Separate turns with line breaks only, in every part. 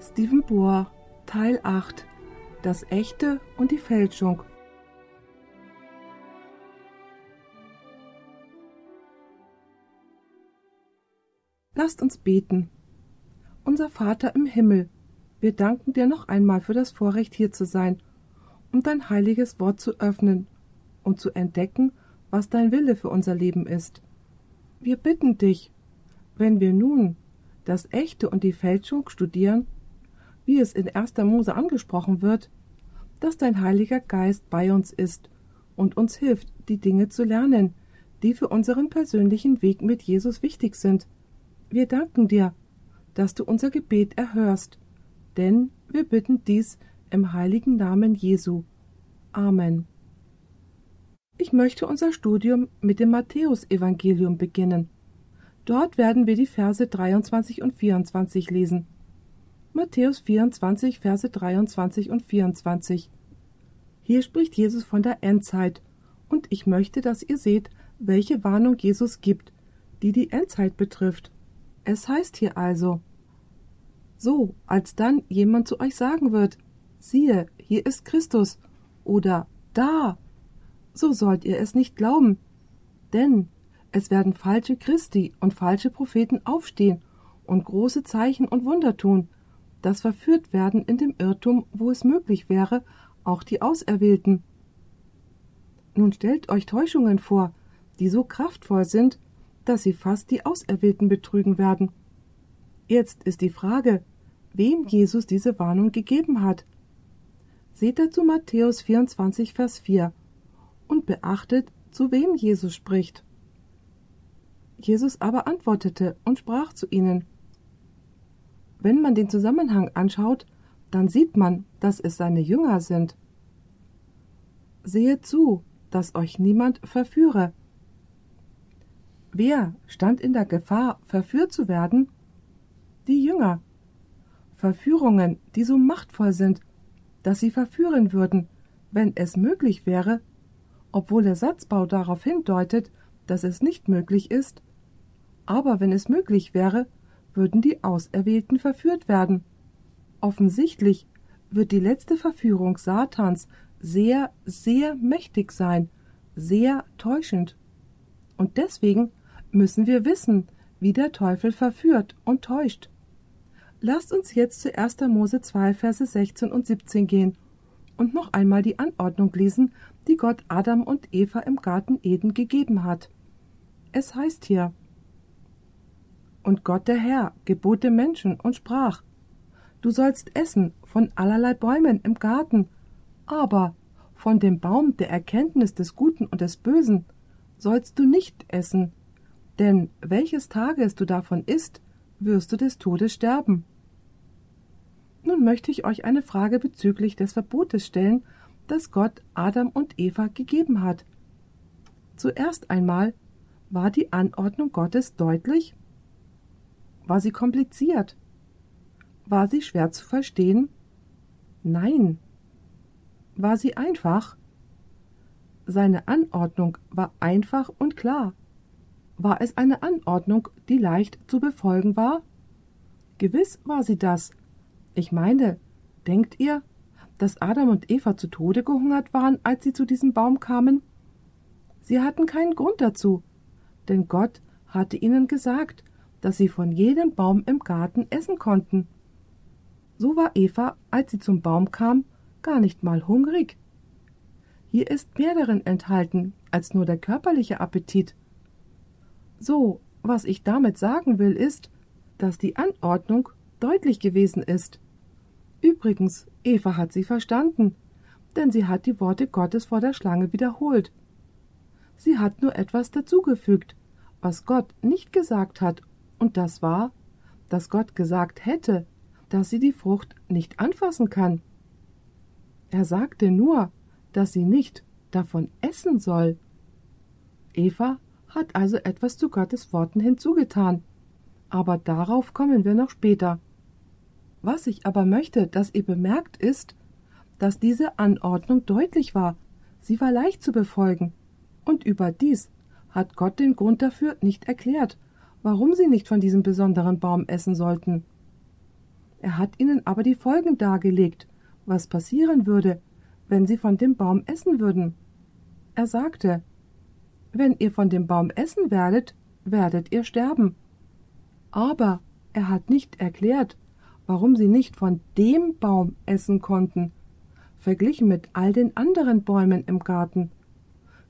Stephen Bohr, Teil 8 Das Echte und die Fälschung. Lasst uns beten. Unser Vater im Himmel, wir danken dir noch einmal für das Vorrecht hier zu sein, um dein heiliges Wort zu öffnen und zu entdecken, was dein Wille für unser Leben ist. Wir bitten dich, wenn wir nun das Echte und die Fälschung studieren, wie es in 1. Mose angesprochen wird, dass dein Heiliger Geist bei uns ist und uns hilft, die Dinge zu lernen, die für unseren persönlichen Weg mit Jesus wichtig sind. Wir danken dir, dass du unser Gebet erhörst, denn wir bitten dies im heiligen Namen Jesu. Amen. Ich möchte unser Studium mit dem Matthäusevangelium beginnen. Dort werden wir die Verse 23 und 24 lesen. Matthäus 24, Verse 23 und 24. Hier spricht Jesus von der Endzeit, und ich möchte, dass ihr seht, welche Warnung Jesus gibt, die die Endzeit betrifft. Es heißt hier also, so, als dann jemand zu euch sagen wird, siehe, hier ist Christus, oder da, so sollt ihr es nicht glauben, denn es werden falsche Christi und falsche Propheten aufstehen und große Zeichen und Wunder tun, dass verführt werden in dem Irrtum, wo es möglich wäre, auch die Auserwählten. Nun stellt euch Täuschungen vor, die so kraftvoll sind, dass sie fast die Auserwählten betrügen werden. Jetzt ist die Frage, wem Jesus diese Warnung gegeben hat. Seht dazu Matthäus 24, Vers 4 und beachtet, zu wem Jesus spricht. Jesus aber antwortete und sprach zu ihnen, wenn man den Zusammenhang anschaut, dann sieht man, dass es seine Jünger sind. Sehet zu, dass euch niemand verführe. Wer stand in der Gefahr, verführt zu werden? Die Jünger. Verführungen, die so machtvoll sind, dass sie verführen würden, wenn es möglich wäre, obwohl der Satzbau darauf hindeutet, dass es nicht möglich ist, aber wenn es möglich wäre, würden die Auserwählten verführt werden. Offensichtlich wird die letzte Verführung Satans sehr, sehr mächtig sein, sehr täuschend. Und deswegen müssen wir wissen, wie der Teufel verführt und täuscht. Lasst uns jetzt zu 1. Mose 2, Verse 16 und 17 gehen und noch einmal die Anordnung lesen, die Gott Adam und Eva im Garten Eden gegeben hat. Es heißt hier, und Gott der Herr gebot dem Menschen und sprach, Du sollst essen von allerlei Bäumen im Garten, aber von dem Baum der Erkenntnis des Guten und des Bösen sollst du nicht essen, denn welches Tages du davon isst, wirst du des Todes sterben. Nun möchte ich euch eine Frage bezüglich des Verbotes stellen, das Gott Adam und Eva gegeben hat. Zuerst einmal war die Anordnung Gottes deutlich war sie kompliziert? War sie schwer zu verstehen? Nein. War sie einfach? Seine Anordnung war einfach und klar. War es eine Anordnung, die leicht zu befolgen war? Gewiss war sie das. Ich meine, denkt ihr, dass Adam und Eva zu Tode gehungert waren, als sie zu diesem Baum kamen? Sie hatten keinen Grund dazu, denn Gott hatte ihnen gesagt, dass sie von jedem Baum im Garten essen konnten. So war Eva, als sie zum Baum kam, gar nicht mal hungrig. Hier ist mehr darin enthalten als nur der körperliche Appetit. So, was ich damit sagen will, ist, dass die Anordnung deutlich gewesen ist. Übrigens, Eva hat sie verstanden, denn sie hat die Worte Gottes vor der Schlange wiederholt. Sie hat nur etwas dazugefügt, was Gott nicht gesagt hat und das war, dass Gott gesagt hätte, dass sie die Frucht nicht anfassen kann. Er sagte nur, dass sie nicht davon essen soll. Eva hat also etwas zu Gottes Worten hinzugetan, aber darauf kommen wir noch später. Was ich aber möchte, dass ihr bemerkt, ist, dass diese Anordnung deutlich war, sie war leicht zu befolgen, und überdies hat Gott den Grund dafür nicht erklärt, warum sie nicht von diesem besonderen Baum essen sollten. Er hat ihnen aber die Folgen dargelegt, was passieren würde, wenn sie von dem Baum essen würden. Er sagte, wenn ihr von dem Baum essen werdet, werdet ihr sterben. Aber er hat nicht erklärt, warum sie nicht von dem Baum essen konnten, verglichen mit all den anderen Bäumen im Garten.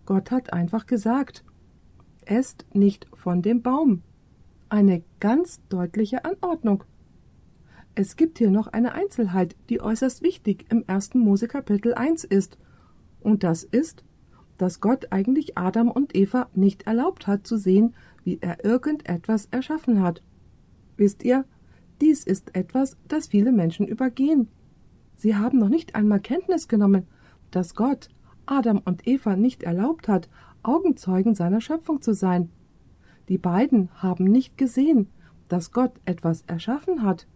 Gott hat einfach gesagt, esst nicht von dem Baum. Eine ganz deutliche Anordnung. Es gibt hier noch eine Einzelheit, die äußerst wichtig im ersten Mose Kapitel 1 ist. Und das ist, dass Gott eigentlich Adam und Eva nicht erlaubt hat zu sehen, wie er irgendetwas erschaffen hat. Wisst ihr, dies ist etwas, das viele Menschen übergehen. Sie haben noch nicht einmal Kenntnis genommen, dass Gott Adam und Eva nicht erlaubt hat, Augenzeugen seiner Schöpfung zu sein. Die beiden haben nicht gesehen, dass Gott etwas erschaffen hat.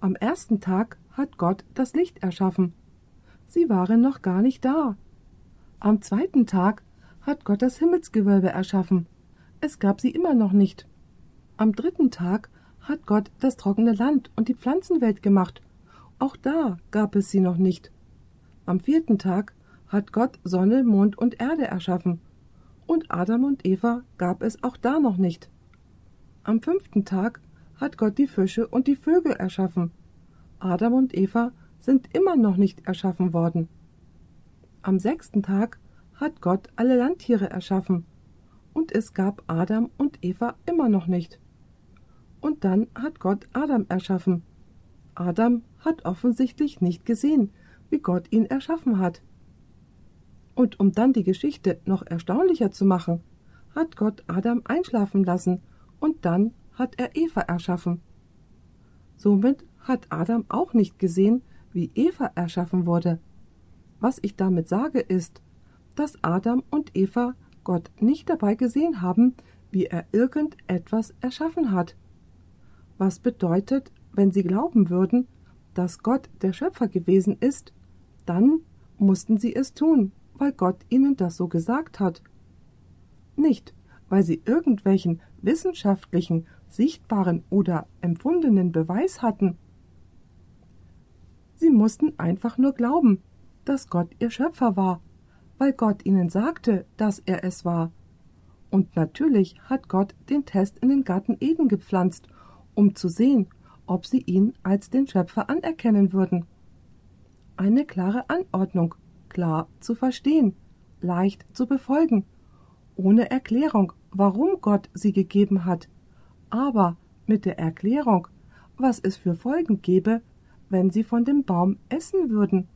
Am ersten Tag hat Gott das Licht erschaffen. Sie waren noch gar nicht da. Am zweiten Tag hat Gott das Himmelsgewölbe erschaffen. Es gab sie immer noch nicht. Am dritten Tag hat Gott das trockene Land und die Pflanzenwelt gemacht. Auch da gab es sie noch nicht. Am vierten Tag hat Gott Sonne, Mond und Erde erschaffen und Adam und Eva gab es auch da noch nicht. Am fünften Tag hat Gott die Fische und die Vögel erschaffen. Adam und Eva sind immer noch nicht erschaffen worden. Am sechsten Tag hat Gott alle Landtiere erschaffen, und es gab Adam und Eva immer noch nicht. Und dann hat Gott Adam erschaffen. Adam hat offensichtlich nicht gesehen, wie Gott ihn erschaffen hat. Und um dann die Geschichte noch erstaunlicher zu machen, hat Gott Adam einschlafen lassen und dann hat er Eva erschaffen. Somit hat Adam auch nicht gesehen, wie Eva erschaffen wurde. Was ich damit sage ist, dass Adam und Eva Gott nicht dabei gesehen haben, wie er irgendetwas erschaffen hat. Was bedeutet, wenn sie glauben würden, dass Gott der Schöpfer gewesen ist, dann mussten sie es tun, weil Gott ihnen das so gesagt hat. Nicht, weil sie irgendwelchen wissenschaftlichen, sichtbaren oder empfundenen Beweis hatten. Sie mussten einfach nur glauben, dass Gott ihr Schöpfer war, weil Gott ihnen sagte, dass er es war. Und natürlich hat Gott den Test in den Garten Eden gepflanzt, um zu sehen, ob sie ihn als den Schöpfer anerkennen würden. Eine klare Anordnung, klar zu verstehen, leicht zu befolgen, ohne Erklärung, warum Gott sie gegeben hat, aber mit der Erklärung, was es für Folgen gäbe, wenn sie von dem Baum essen würden.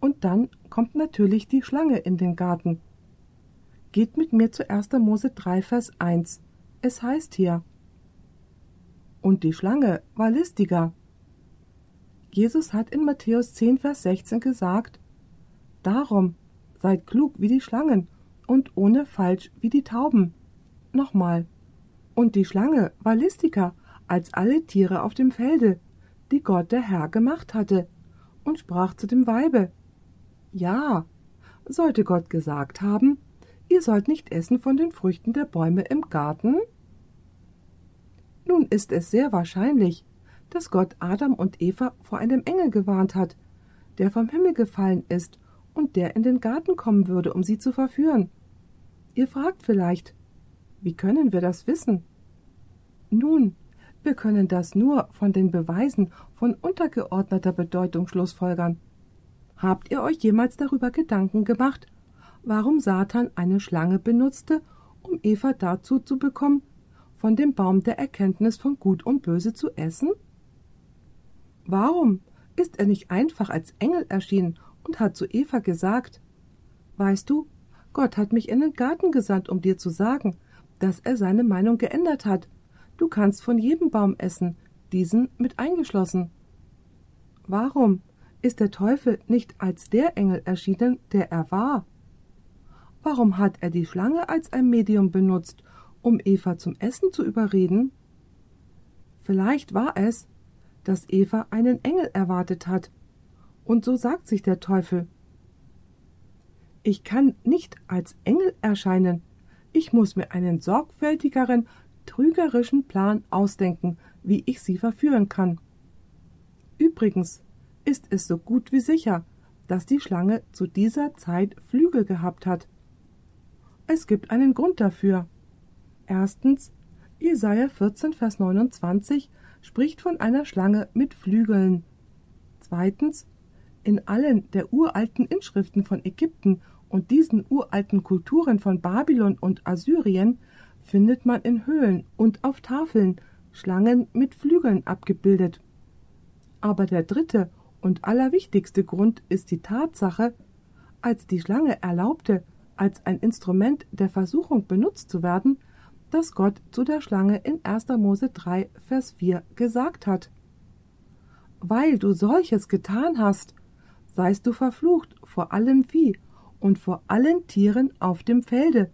Und dann kommt natürlich die Schlange in den Garten. Geht mit mir zu 1. Mose 3, Vers 1. Es heißt hier: Und die Schlange war listiger. Jesus hat in Matthäus 10, Vers 16 gesagt: Darum seid klug wie die Schlangen und ohne Falsch wie die Tauben. Nochmal. Und die Schlange war listiger als alle Tiere auf dem Felde, die Gott der Herr gemacht hatte, und sprach zu dem Weibe. Ja, sollte Gott gesagt haben, ihr sollt nicht essen von den Früchten der Bäume im Garten? Nun ist es sehr wahrscheinlich, dass Gott Adam und Eva vor einem Engel gewarnt hat, der vom Himmel gefallen ist und der in den Garten kommen würde, um sie zu verführen. Ihr fragt vielleicht, wie können wir das wissen? Nun, wir können das nur von den Beweisen von untergeordneter Bedeutung schlussfolgern. Habt ihr euch jemals darüber Gedanken gemacht, warum Satan eine Schlange benutzte, um Eva dazu zu bekommen, von dem Baum der Erkenntnis von Gut und Böse zu essen? Warum ist er nicht einfach als Engel erschienen und hat zu Eva gesagt Weißt du, Gott hat mich in den Garten gesandt, um dir zu sagen, dass er seine Meinung geändert hat. Du kannst von jedem Baum essen, diesen mit eingeschlossen. Warum ist der Teufel nicht als der Engel erschienen, der er war? Warum hat er die Schlange als ein Medium benutzt, um Eva zum Essen zu überreden? Vielleicht war es, dass Eva einen Engel erwartet hat, und so sagt sich der Teufel Ich kann nicht als Engel erscheinen, ich muss mir einen sorgfältigeren, trügerischen Plan ausdenken, wie ich sie verführen kann. Übrigens ist es so gut wie sicher, dass die Schlange zu dieser Zeit Flügel gehabt hat. Es gibt einen Grund dafür. Erstens, Jesaja 14, Vers 29 spricht von einer Schlange mit Flügeln. Zweitens, in allen der uralten Inschriften von Ägypten und diesen uralten Kulturen von Babylon und Assyrien findet man in Höhlen und auf Tafeln Schlangen mit Flügeln abgebildet. Aber der dritte und allerwichtigste Grund ist die Tatsache, als die Schlange erlaubte, als ein Instrument der Versuchung benutzt zu werden, dass Gott zu der Schlange in 1. Mose 3, Vers 4 gesagt hat. Weil du solches getan hast, seist du verflucht vor allem Vieh und vor allen Tieren auf dem Felde.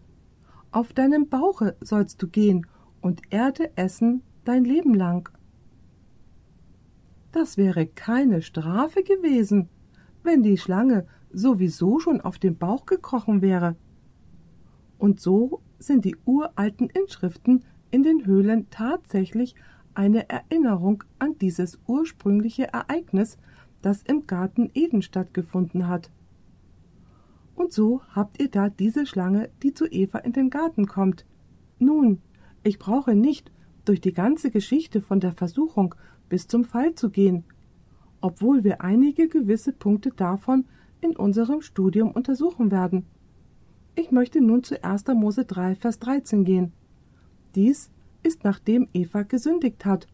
Auf deinem Bauche sollst du gehen und Erde essen dein Leben lang. Das wäre keine Strafe gewesen, wenn die Schlange sowieso schon auf dem Bauch gekrochen wäre. Und so sind die uralten Inschriften in den Höhlen tatsächlich eine Erinnerung an dieses ursprüngliche Ereignis, das im Garten Eden stattgefunden hat. Und so habt ihr da diese Schlange, die zu Eva in den Garten kommt. Nun, ich brauche nicht durch die ganze Geschichte von der Versuchung bis zum Fall zu gehen, obwohl wir einige gewisse Punkte davon in unserem Studium untersuchen werden. Ich möchte nun zu 1. Mose 3, Vers 13 gehen. Dies ist nachdem Eva gesündigt hat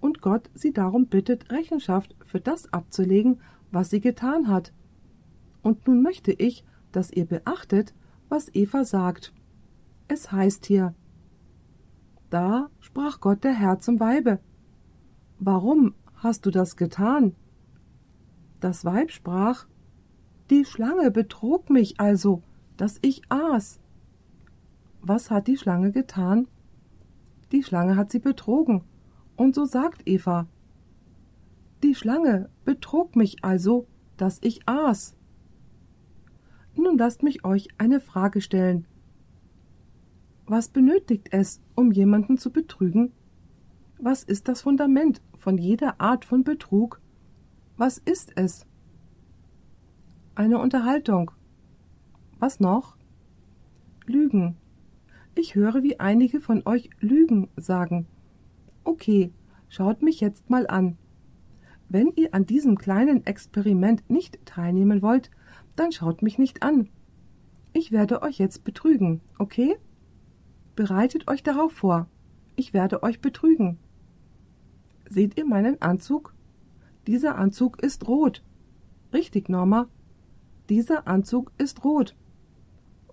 und Gott sie darum bittet, Rechenschaft für das abzulegen, was sie getan hat. Und nun möchte ich, dass ihr beachtet, was Eva sagt. Es heißt hier Da sprach Gott der Herr zum Weibe Warum hast du das getan? Das Weib sprach Die Schlange betrog mich also, dass ich aß. Was hat die Schlange getan? Die Schlange hat sie betrogen. Und so sagt Eva. Die Schlange betrog mich also, dass ich aß. Nun lasst mich euch eine Frage stellen. Was benötigt es, um jemanden zu betrügen? Was ist das Fundament von jeder Art von Betrug? Was ist es? Eine Unterhaltung, was noch? Lügen. Ich höre, wie einige von euch Lügen sagen. Okay, schaut mich jetzt mal an. Wenn ihr an diesem kleinen Experiment nicht teilnehmen wollt, dann schaut mich nicht an. Ich werde euch jetzt betrügen, okay? Bereitet euch darauf vor. Ich werde euch betrügen. Seht ihr meinen Anzug? Dieser Anzug ist rot. Richtig, Norma. Dieser Anzug ist rot.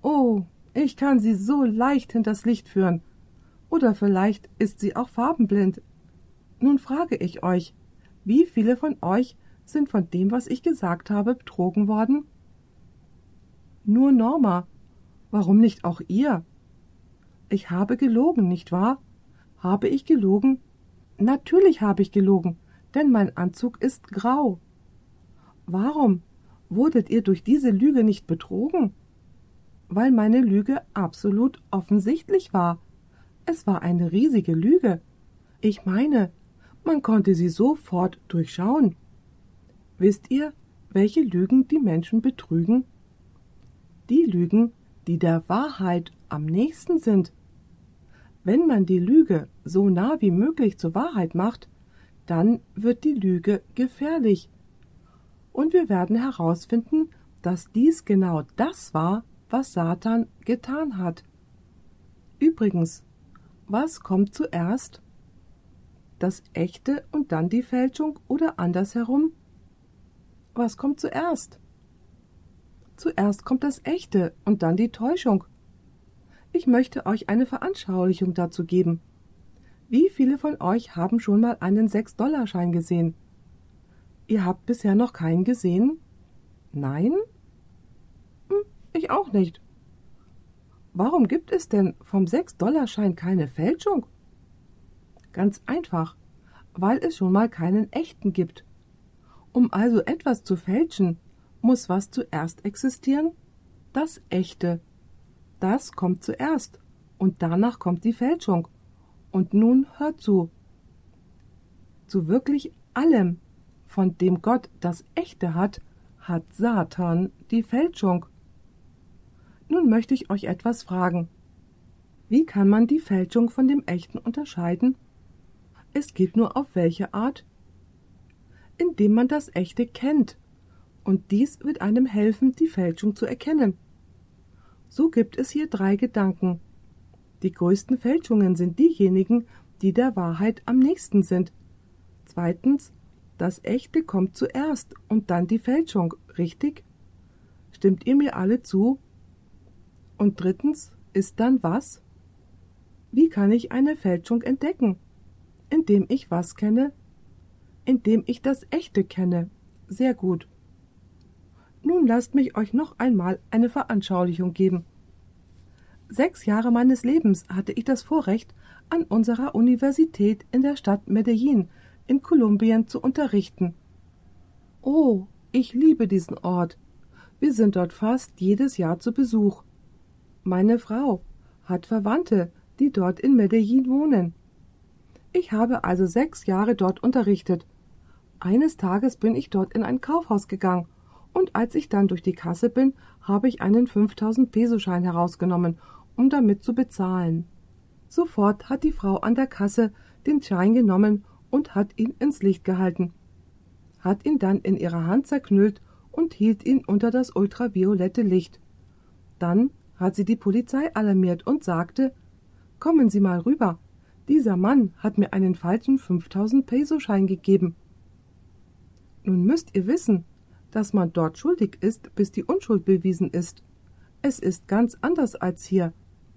Oh, ich kann sie so leicht hinters Licht führen. Oder vielleicht ist sie auch farbenblind. Nun frage ich euch, wie viele von euch sind von dem, was ich gesagt habe, betrogen worden? Nur Norma. Warum nicht auch ihr? Ich habe gelogen, nicht wahr? Habe ich gelogen? Natürlich habe ich gelogen, denn mein Anzug ist grau. Warum wurdet ihr durch diese Lüge nicht betrogen? weil meine Lüge absolut offensichtlich war. Es war eine riesige Lüge. Ich meine, man konnte sie sofort durchschauen. Wisst ihr, welche Lügen die Menschen betrügen? Die Lügen, die der Wahrheit am nächsten sind. Wenn man die Lüge so nah wie möglich zur Wahrheit macht, dann wird die Lüge gefährlich. Und wir werden herausfinden, dass dies genau das war, was Satan getan hat. Übrigens, was kommt zuerst? Das echte und dann die Fälschung oder andersherum? Was kommt zuerst? Zuerst kommt das echte und dann die Täuschung. Ich möchte euch eine Veranschaulichung dazu geben. Wie viele von euch haben schon mal einen Sechs-Dollar-Schein gesehen? Ihr habt bisher noch keinen gesehen? Nein? Ich auch nicht. Warum gibt es denn vom Sechs-Dollar-Schein keine Fälschung? Ganz einfach, weil es schon mal keinen echten gibt. Um also etwas zu fälschen, muss was zuerst existieren? Das echte. Das kommt zuerst und danach kommt die Fälschung. Und nun hört zu. Zu wirklich allem, von dem Gott das Echte hat, hat Satan die Fälschung. Nun möchte ich euch etwas fragen. Wie kann man die Fälschung von dem Echten unterscheiden? Es geht nur auf welche Art? Indem man das Echte kennt. Und dies wird einem helfen, die Fälschung zu erkennen. So gibt es hier drei Gedanken. Die größten Fälschungen sind diejenigen, die der Wahrheit am nächsten sind. Zweitens, das Echte kommt zuerst und dann die Fälschung, richtig? Stimmt ihr mir alle zu? Und drittens, ist dann was? Wie kann ich eine Fälschung entdecken? Indem ich was kenne? Indem ich das Echte kenne. Sehr gut. Nun lasst mich euch noch einmal eine Veranschaulichung geben. Sechs Jahre meines Lebens hatte ich das Vorrecht, an unserer Universität in der Stadt Medellin in Kolumbien zu unterrichten. Oh, ich liebe diesen Ort. Wir sind dort fast jedes Jahr zu Besuch. Meine Frau hat Verwandte, die dort in Medellin wohnen. Ich habe also sechs Jahre dort unterrichtet. Eines Tages bin ich dort in ein Kaufhaus gegangen, und als ich dann durch die Kasse bin, habe ich einen 5000 Pesoschein herausgenommen, um damit zu bezahlen. Sofort hat die Frau an der Kasse den Schein genommen und hat ihn ins Licht gehalten, hat ihn dann in ihrer Hand zerknüllt und hielt ihn unter das ultraviolette Licht. Dann hat sie die Polizei alarmiert und sagte, Kommen Sie mal rüber. Dieser Mann hat mir einen falschen 5000 Peso-Schein gegeben. Nun müsst ihr wissen, dass man dort schuldig ist, bis die Unschuld bewiesen ist. Es ist ganz anders als hier.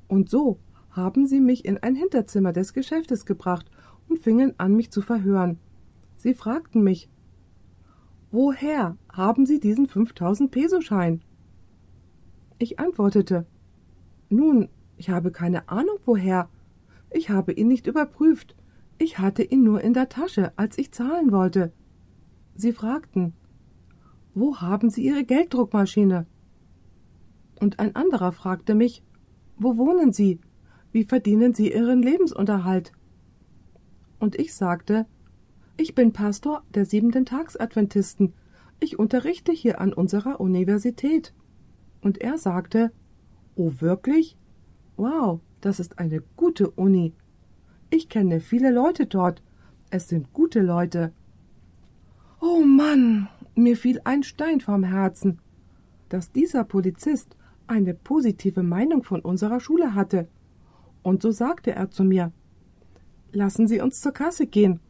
Und so haben sie mich in ein Hinterzimmer des Geschäftes gebracht und fingen an, mich zu verhören. Sie fragten mich, Woher haben Sie diesen 5000 Pesoschein? Ich antwortete, Nun, ich habe keine Ahnung woher. Ich habe ihn nicht überprüft. Ich hatte ihn nur in der Tasche, als ich zahlen wollte. Sie fragten, Wo haben Sie Ihre Gelddruckmaschine? Und ein anderer fragte mich, Wo wohnen Sie? Wie verdienen Sie Ihren Lebensunterhalt? Und ich sagte, ich bin Pastor der siebenten Tagsadventisten. Ich unterrichte hier an unserer Universität. Und er sagte, Oh wirklich? Wow, das ist eine gute Uni. Ich kenne viele Leute dort. Es sind gute Leute. Oh Mann, mir fiel ein Stein vom Herzen, dass dieser Polizist eine positive Meinung von unserer Schule hatte und so sagte er zu mir Lassen Sie uns zur Kasse gehen,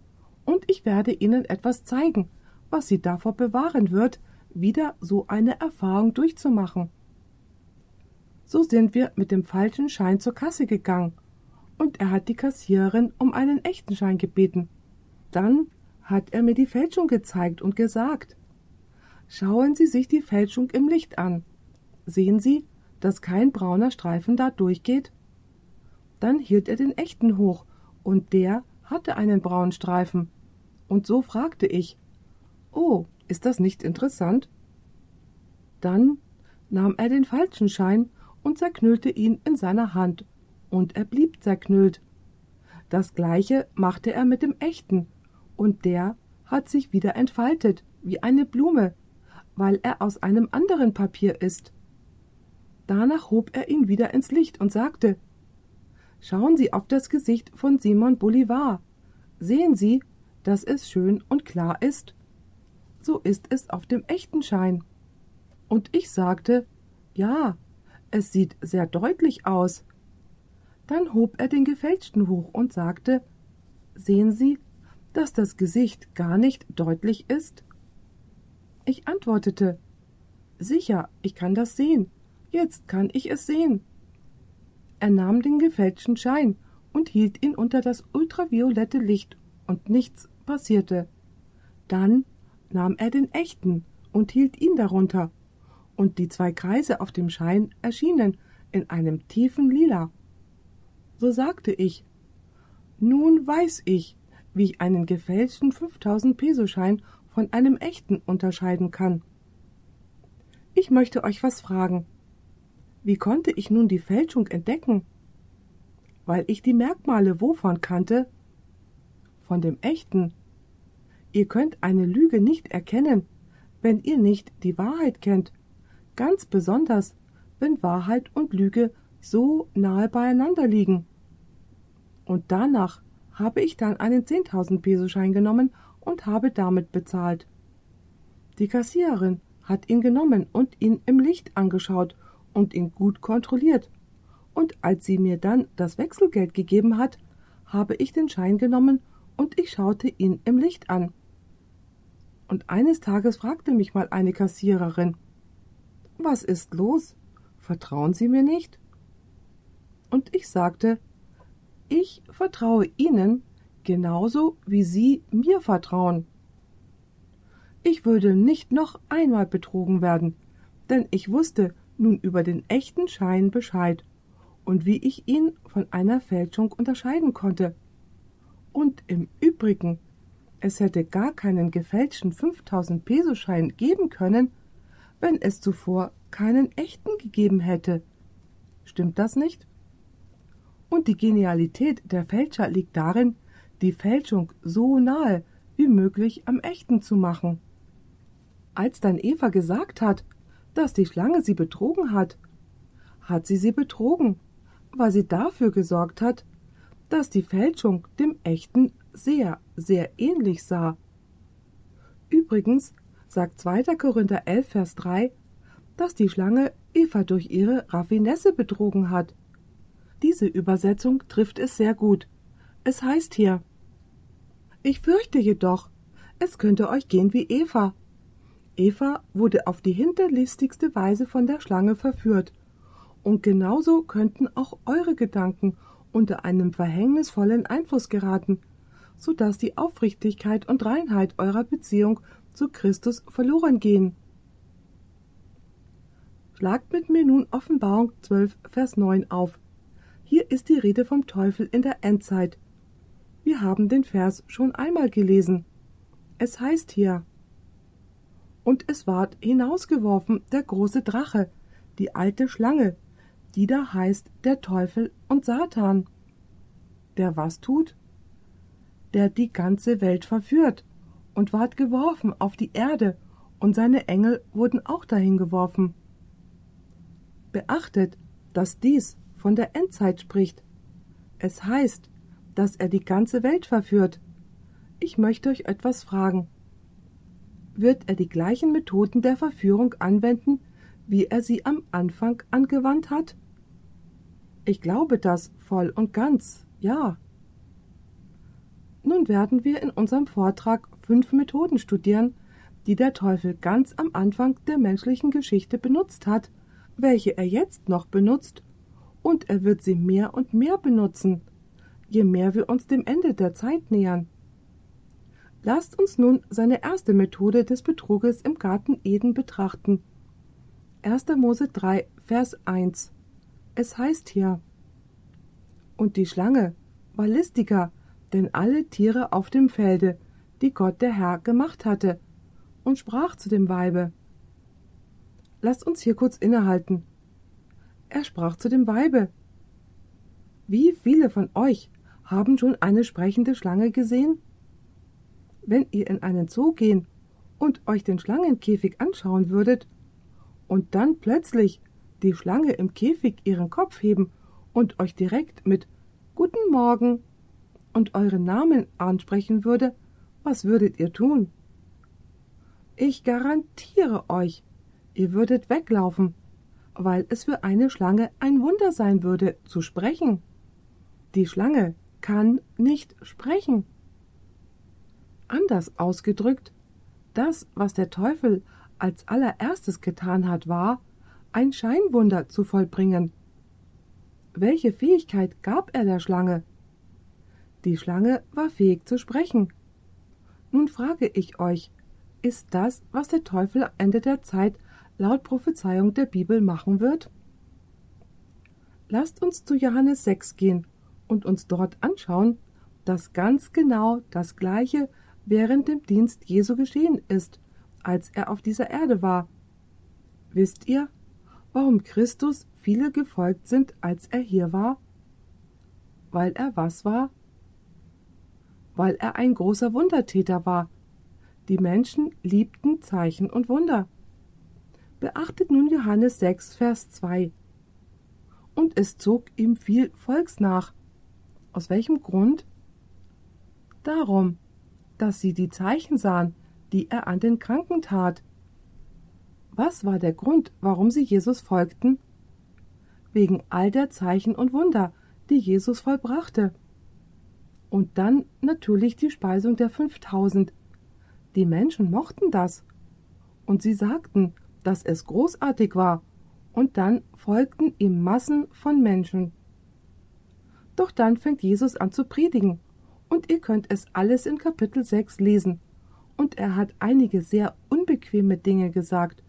und ich werde Ihnen etwas zeigen, was Sie davor bewahren wird, wieder so eine Erfahrung durchzumachen. So sind wir mit dem falschen Schein zur Kasse gegangen, und er hat die Kassiererin um einen echten Schein gebeten. Dann hat er mir die Fälschung gezeigt und gesagt Schauen Sie sich die Fälschung im Licht an. Sehen Sie, dass kein brauner Streifen da durchgeht? Dann hielt er den echten hoch, und der hatte einen braunen Streifen. Und so fragte ich Oh, ist das nicht interessant? Dann nahm er den falschen Schein und zerknüllte ihn in seiner Hand, und er blieb zerknüllt. Das gleiche machte er mit dem echten, und der hat sich wieder entfaltet, wie eine Blume, weil er aus einem anderen Papier ist. Danach hob er ihn wieder ins Licht und sagte Schauen Sie auf das Gesicht von Simon Bolivar. Sehen Sie, dass es schön und klar ist? So ist es auf dem echten Schein. Und ich sagte, ja, es sieht sehr deutlich aus. Dann hob er den gefälschten hoch und sagte, sehen Sie, dass das Gesicht gar nicht deutlich ist? Ich antwortete, sicher, ich kann das sehen. Jetzt kann ich es sehen. Er nahm den gefälschten Schein und hielt ihn unter das ultraviolette Licht, und nichts passierte. Dann nahm er den echten und hielt ihn darunter, und die zwei Kreise auf dem Schein erschienen in einem tiefen Lila. So sagte ich, nun weiß ich, wie ich einen gefälschten 5000 Pesoschein von einem echten unterscheiden kann. Ich möchte euch was fragen. Wie konnte ich nun die Fälschung entdecken? Weil ich die Merkmale wovon kannte? Von dem echten. Ihr könnt eine Lüge nicht erkennen, wenn ihr nicht die Wahrheit kennt, ganz besonders, wenn Wahrheit und Lüge so nahe beieinander liegen. Und danach habe ich dann einen 10.000 Peso-Schein genommen und habe damit bezahlt. Die Kassiererin hat ihn genommen und ihn im Licht angeschaut und ihn gut kontrolliert. Und als sie mir dann das Wechselgeld gegeben hat, habe ich den Schein genommen und ich schaute ihn im Licht an. Und eines Tages fragte mich mal eine Kassiererin Was ist los? Vertrauen Sie mir nicht? Und ich sagte Ich vertraue Ihnen genauso wie Sie mir vertrauen. Ich würde nicht noch einmal betrogen werden, denn ich wusste nun über den echten Schein Bescheid und wie ich ihn von einer Fälschung unterscheiden konnte. Und im Übrigen, es hätte gar keinen gefälschten 5000 Pesoschein geben können, wenn es zuvor keinen echten gegeben hätte. Stimmt das nicht? Und die Genialität der Fälscher liegt darin, die Fälschung so nahe wie möglich am echten zu machen. Als dann Eva gesagt hat, dass die Schlange sie betrogen hat, hat sie sie betrogen, weil sie dafür gesorgt hat, dass die Fälschung dem echten sehr, sehr ähnlich sah. Übrigens sagt 2. Korinther 11, Vers 3, dass die Schlange Eva durch ihre Raffinesse betrogen hat. Diese Übersetzung trifft es sehr gut. Es heißt hier, ich fürchte jedoch, es könnte euch gehen wie Eva. Eva wurde auf die hinterlistigste Weise von der Schlange verführt. Und genauso könnten auch eure Gedanken unter einem verhängnisvollen Einfluss geraten, so dass die Aufrichtigkeit und Reinheit eurer Beziehung zu Christus verloren gehen. Schlagt mit mir nun Offenbarung 12, Vers 9 auf. Hier ist die Rede vom Teufel in der Endzeit. Wir haben den Vers schon einmal gelesen. Es heißt hier, und es ward hinausgeworfen der große Drache, die alte Schlange, die da heißt der Teufel und Satan. Der was tut? Der die ganze Welt verführt und ward geworfen auf die Erde, und seine Engel wurden auch dahin geworfen. Beachtet, dass dies von der Endzeit spricht. Es heißt, dass er die ganze Welt verführt. Ich möchte euch etwas fragen. Wird er die gleichen Methoden der Verführung anwenden, wie er sie am Anfang angewandt hat? Ich glaube das voll und ganz, ja. Nun werden wir in unserem Vortrag fünf Methoden studieren, die der Teufel ganz am Anfang der menschlichen Geschichte benutzt hat, welche er jetzt noch benutzt, und er wird sie mehr und mehr benutzen, je mehr wir uns dem Ende der Zeit nähern. Lasst uns nun seine erste Methode des Betruges im Garten Eden betrachten. 1. Mose 3, Vers 1. Es heißt hier, und die Schlange war listiger, denn alle Tiere auf dem Felde, die Gott der Herr gemacht hatte, und sprach zu dem Weibe. Lasst uns hier kurz innehalten. Er sprach zu dem Weibe. Wie viele von euch haben schon eine sprechende Schlange gesehen? Wenn ihr in einen Zoo gehen und euch den Schlangenkäfig anschauen würdet und dann plötzlich die Schlange im Käfig ihren Kopf heben und euch direkt mit Guten Morgen und euren Namen ansprechen würde, was würdet ihr tun? Ich garantiere euch, ihr würdet weglaufen, weil es für eine Schlange ein Wunder sein würde, zu sprechen. Die Schlange kann nicht sprechen. Anders ausgedrückt, das, was der Teufel als allererstes getan hat, war, ein Scheinwunder zu vollbringen. Welche Fähigkeit gab er der Schlange? Die Schlange war fähig zu sprechen. Nun frage ich euch, ist das, was der Teufel am Ende der Zeit laut Prophezeiung der Bibel machen wird? Lasst uns zu Johannes 6 gehen und uns dort anschauen, dass ganz genau das Gleiche während dem Dienst Jesu geschehen ist, als er auf dieser Erde war. Wisst ihr, warum Christus viele gefolgt sind, als er hier war? Weil er was war? Weil er ein großer Wundertäter war, Die Menschen liebten Zeichen und Wunder. Beachtet nun Johannes 6, Vers 2. Und es zog ihm viel Volks nach. Aus welchem Grund? Darum, dass sie die Zeichen sahen, die er an den Kranken tat. Was war der Grund, warum sie Jesus folgten? Wegen all der Zeichen und Wunder, die Jesus vollbrachte. Und dann natürlich die Speisung der 5000. Die Menschen mochten das. Und sie sagten, dass es großartig war, und dann folgten ihm Massen von Menschen. Doch dann fängt Jesus an zu predigen, und ihr könnt es alles in Kapitel 6 lesen. Und er hat einige sehr unbequeme Dinge gesagt,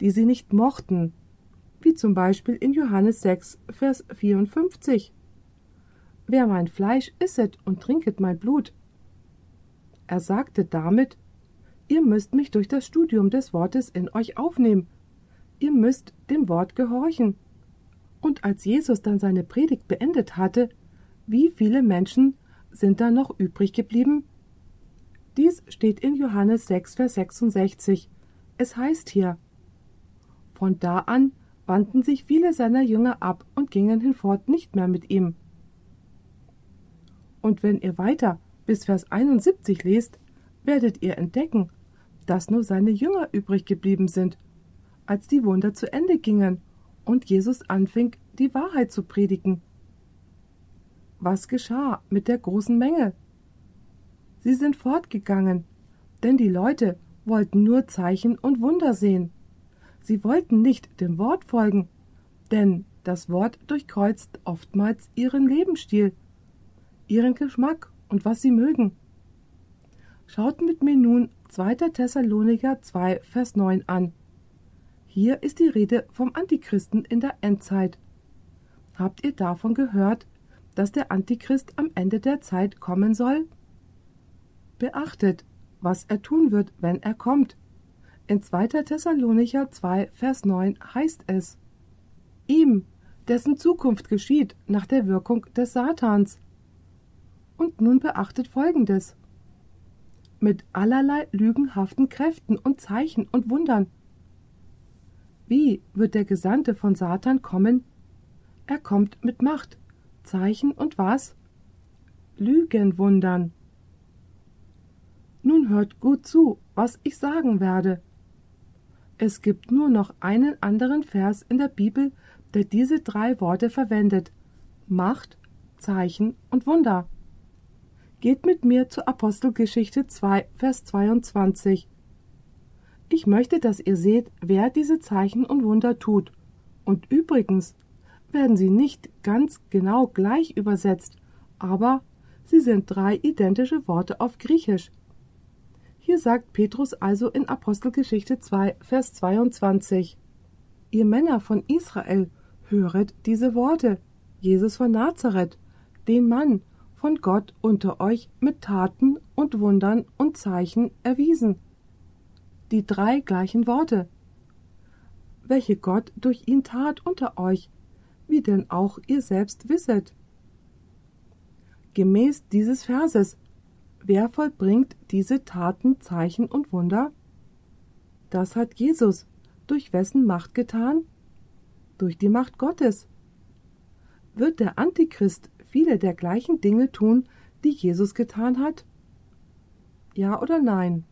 die sie nicht mochten, wie zum Beispiel in Johannes 6, Vers 54. Wer mein Fleisch isset und trinket mein Blut. Er sagte damit, ihr müsst mich durch das Studium des Wortes in euch aufnehmen. Ihr müsst dem Wort gehorchen. Und als Jesus dann seine Predigt beendet hatte, wie viele Menschen sind da noch übrig geblieben? Dies steht in Johannes 6, Vers 66. Es heißt hier, von da an wandten sich viele seiner Jünger ab und gingen hinfort nicht mehr mit ihm. Und wenn ihr weiter bis Vers 71 lest, werdet ihr entdecken, dass nur seine Jünger übrig geblieben sind, als die Wunder zu Ende gingen und Jesus anfing, die Wahrheit zu predigen. Was geschah mit der großen Menge? Sie sind fortgegangen, denn die Leute wollten nur Zeichen und Wunder sehen. Sie wollten nicht dem Wort folgen, denn das Wort durchkreuzt oftmals ihren Lebensstil, ihren Geschmack und was sie mögen. Schaut mit mir nun 2. Thessaloniker 2, Vers 9 an. Hier ist die Rede vom Antichristen in der Endzeit. Habt ihr davon gehört, dass der Antichrist am Ende der Zeit kommen soll? Beachtet, was er tun wird, wenn er kommt. In 2. Thessalonicher 2, Vers 9 heißt es: Ihm, dessen Zukunft geschieht nach der Wirkung des Satans. Und nun beachtet Folgendes: Mit allerlei lügenhaften Kräften und Zeichen und Wundern. Wie wird der Gesandte von Satan kommen? Er kommt mit Macht, Zeichen und was? Lügenwundern. Nun hört gut zu, was ich sagen werde. Es gibt nur noch einen anderen Vers in der Bibel, der diese drei Worte verwendet Macht, Zeichen und Wunder. Geht mit mir zur Apostelgeschichte 2, Vers 22. Ich möchte, dass ihr seht, wer diese Zeichen und Wunder tut. Und übrigens werden sie nicht ganz genau gleich übersetzt, aber sie sind drei identische Worte auf Griechisch. Hier sagt Petrus also in Apostelgeschichte 2, Vers 22, Ihr Männer von Israel, höret diese Worte. Jesus von Nazareth, den Mann von Gott unter euch mit Taten und Wundern und Zeichen erwiesen. Die drei gleichen Worte, welche Gott durch ihn tat unter euch, wie denn auch ihr selbst wisset. Gemäß dieses Verses Wer vollbringt diese Taten, Zeichen und Wunder? Das hat Jesus. Durch wessen Macht getan? Durch die Macht Gottes. Wird der Antichrist viele der gleichen Dinge tun, die Jesus getan hat? Ja oder nein?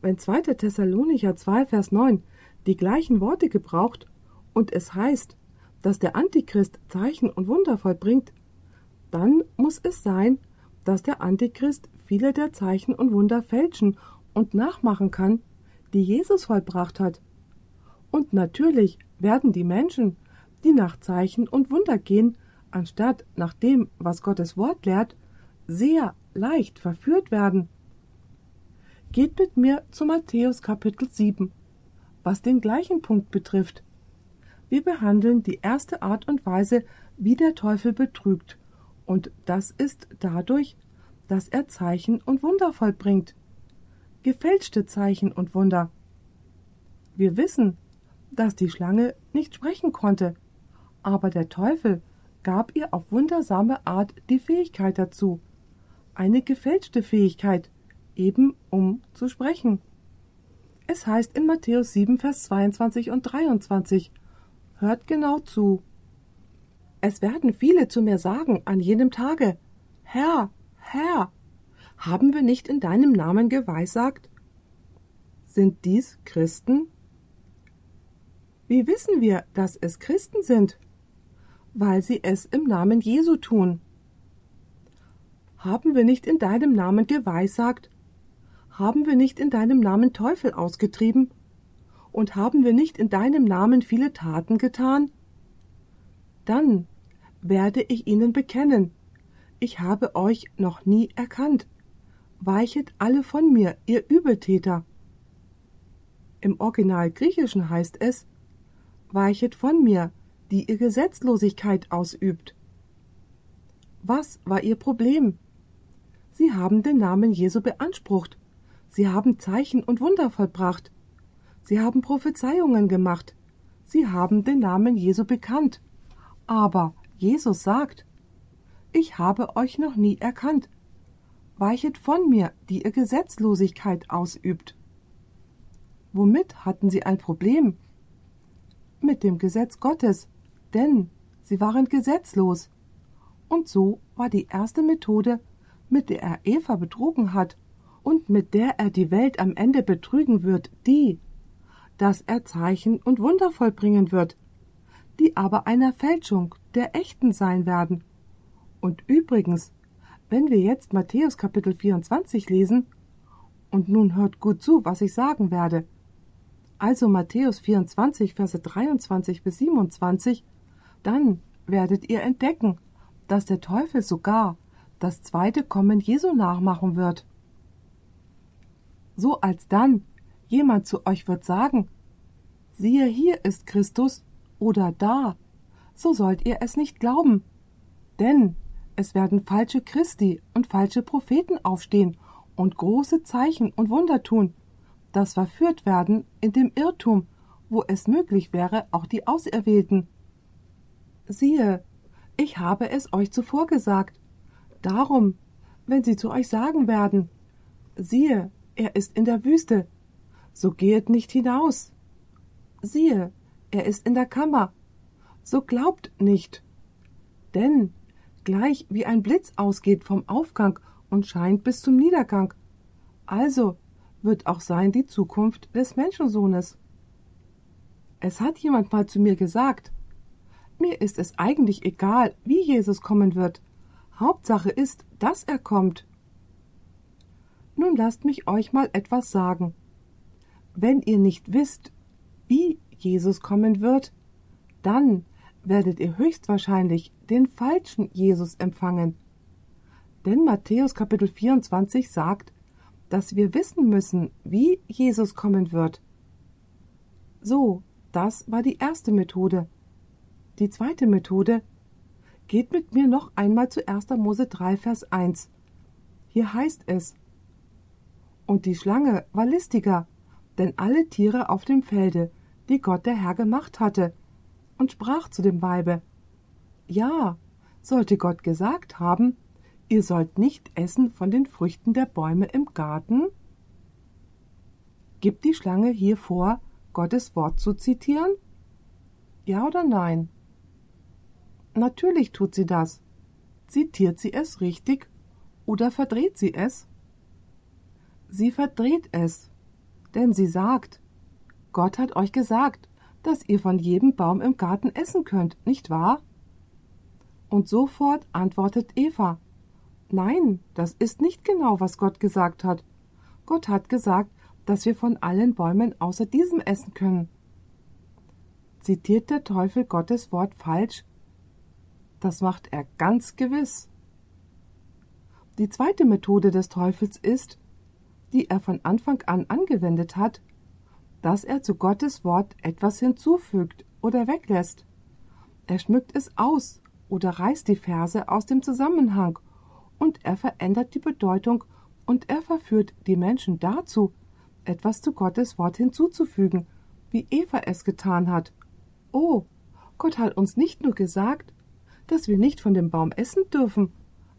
Wenn 2. Thessalonicher 2, Vers 9 die gleichen Worte gebraucht und es heißt, dass der Antichrist Zeichen und Wunder vollbringt, dann muss es sein, dass der Antichrist viele der Zeichen und Wunder fälschen und nachmachen kann, die Jesus vollbracht hat. Und natürlich werden die Menschen, die nach Zeichen und Wunder gehen, anstatt nach dem, was Gottes Wort lehrt, sehr leicht verführt werden. Geht mit mir zu Matthäus Kapitel 7, was den gleichen Punkt betrifft. Wir behandeln die erste Art und Weise, wie der Teufel betrügt und das ist dadurch, dass er Zeichen und Wunder vollbringt. Gefälschte Zeichen und Wunder. Wir wissen, dass die Schlange nicht sprechen konnte, aber der Teufel gab ihr auf wundersame Art die Fähigkeit dazu, eine gefälschte Fähigkeit, eben um zu sprechen. Es heißt in Matthäus 7, Vers 22 und 23, Hört genau zu. Es werden viele zu mir sagen an jenem Tage, Herr, Herr, haben wir nicht in deinem Namen geweissagt? Sind dies Christen? Wie wissen wir, dass es Christen sind? Weil sie es im Namen Jesu tun. Haben wir nicht in deinem Namen geweissagt? Haben wir nicht in deinem Namen Teufel ausgetrieben? Und haben wir nicht in deinem Namen viele Taten getan? Dann werde ich ihnen bekennen, ich habe euch noch nie erkannt. Weichet alle von mir, ihr Übeltäter. Im Original Griechischen heißt es, Weichet von mir, die ihr Gesetzlosigkeit ausübt. Was war ihr Problem? Sie haben den Namen Jesu beansprucht. Sie haben Zeichen und Wunder vollbracht. Sie haben Prophezeiungen gemacht. Sie haben den Namen Jesu bekannt. Aber Jesus sagt, Ich habe euch noch nie erkannt. Weichet von mir, die ihr Gesetzlosigkeit ausübt. Womit hatten sie ein Problem? Mit dem Gesetz Gottes, denn sie waren gesetzlos. Und so war die erste Methode, mit der er Eva betrogen hat und mit der er die Welt am Ende betrügen wird, die, dass er Zeichen und Wunder vollbringen wird, die aber einer Fälschung der echten sein werden. Und übrigens, wenn wir jetzt Matthäus Kapitel 24 lesen, und nun hört gut zu, was ich sagen werde. Also Matthäus 24, Verse 23 bis 27, dann werdet ihr entdecken, dass der Teufel sogar das zweite Kommen Jesu nachmachen wird. So als dann jemand zu euch wird sagen, siehe hier ist Christus oder da, so sollt ihr es nicht glauben. Denn es werden falsche Christi und falsche Propheten aufstehen und große Zeichen und Wunder tun, das verführt werden in dem Irrtum, wo es möglich wäre, auch die Auserwählten. Siehe, ich habe es euch zuvor gesagt, Darum, wenn sie zu euch sagen werden, siehe, er ist in der Wüste, so gehet nicht hinaus. Siehe, er ist in der Kammer, so glaubt nicht. Denn gleich wie ein Blitz ausgeht vom Aufgang und scheint bis zum Niedergang, also wird auch sein die Zukunft des Menschensohnes. Es hat jemand mal zu mir gesagt, mir ist es eigentlich egal, wie Jesus kommen wird, Hauptsache ist, dass er kommt. Nun lasst mich euch mal etwas sagen. Wenn ihr nicht wisst, wie Jesus kommen wird, dann werdet ihr höchstwahrscheinlich den falschen Jesus empfangen. Denn Matthäus Kapitel 24 sagt, dass wir wissen müssen, wie Jesus kommen wird. So, das war die erste Methode. Die zweite Methode Geht mit mir noch einmal zu 1. Mose 3, Vers 1. Hier heißt es: Und die Schlange war listiger, denn alle Tiere auf dem Felde, die Gott der Herr gemacht hatte, und sprach zu dem Weibe: Ja, sollte Gott gesagt haben, ihr sollt nicht essen von den Früchten der Bäume im Garten? Gibt die Schlange hier vor, Gottes Wort zu zitieren? Ja oder nein? Natürlich tut sie das. Zitiert sie es richtig oder verdreht sie es? Sie verdreht es, denn sie sagt, Gott hat euch gesagt, dass ihr von jedem Baum im Garten essen könnt, nicht wahr? Und sofort antwortet Eva, Nein, das ist nicht genau, was Gott gesagt hat. Gott hat gesagt, dass wir von allen Bäumen außer diesem essen können. Zitiert der Teufel Gottes Wort falsch, das macht er ganz gewiss. Die zweite Methode des Teufels ist, die er von Anfang an angewendet hat, dass er zu Gottes Wort etwas hinzufügt oder weglässt. Er schmückt es aus oder reißt die Verse aus dem Zusammenhang und er verändert die Bedeutung und er verführt die Menschen dazu, etwas zu Gottes Wort hinzuzufügen, wie Eva es getan hat. Oh, Gott hat uns nicht nur gesagt, dass wir nicht von dem Baum essen dürfen,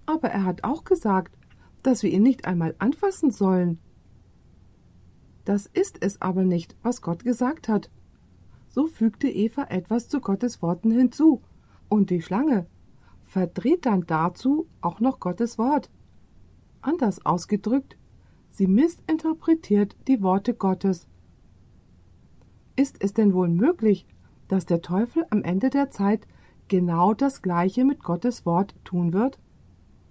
aber er hat auch gesagt, dass wir ihn nicht einmal anfassen sollen. Das ist es aber nicht, was Gott gesagt hat. So fügte Eva etwas zu Gottes Worten hinzu, und die Schlange verdreht dann dazu auch noch Gottes Wort. Anders ausgedrückt, sie missinterpretiert die Worte Gottes. Ist es denn wohl möglich, dass der Teufel am Ende der Zeit genau das Gleiche mit Gottes Wort tun wird?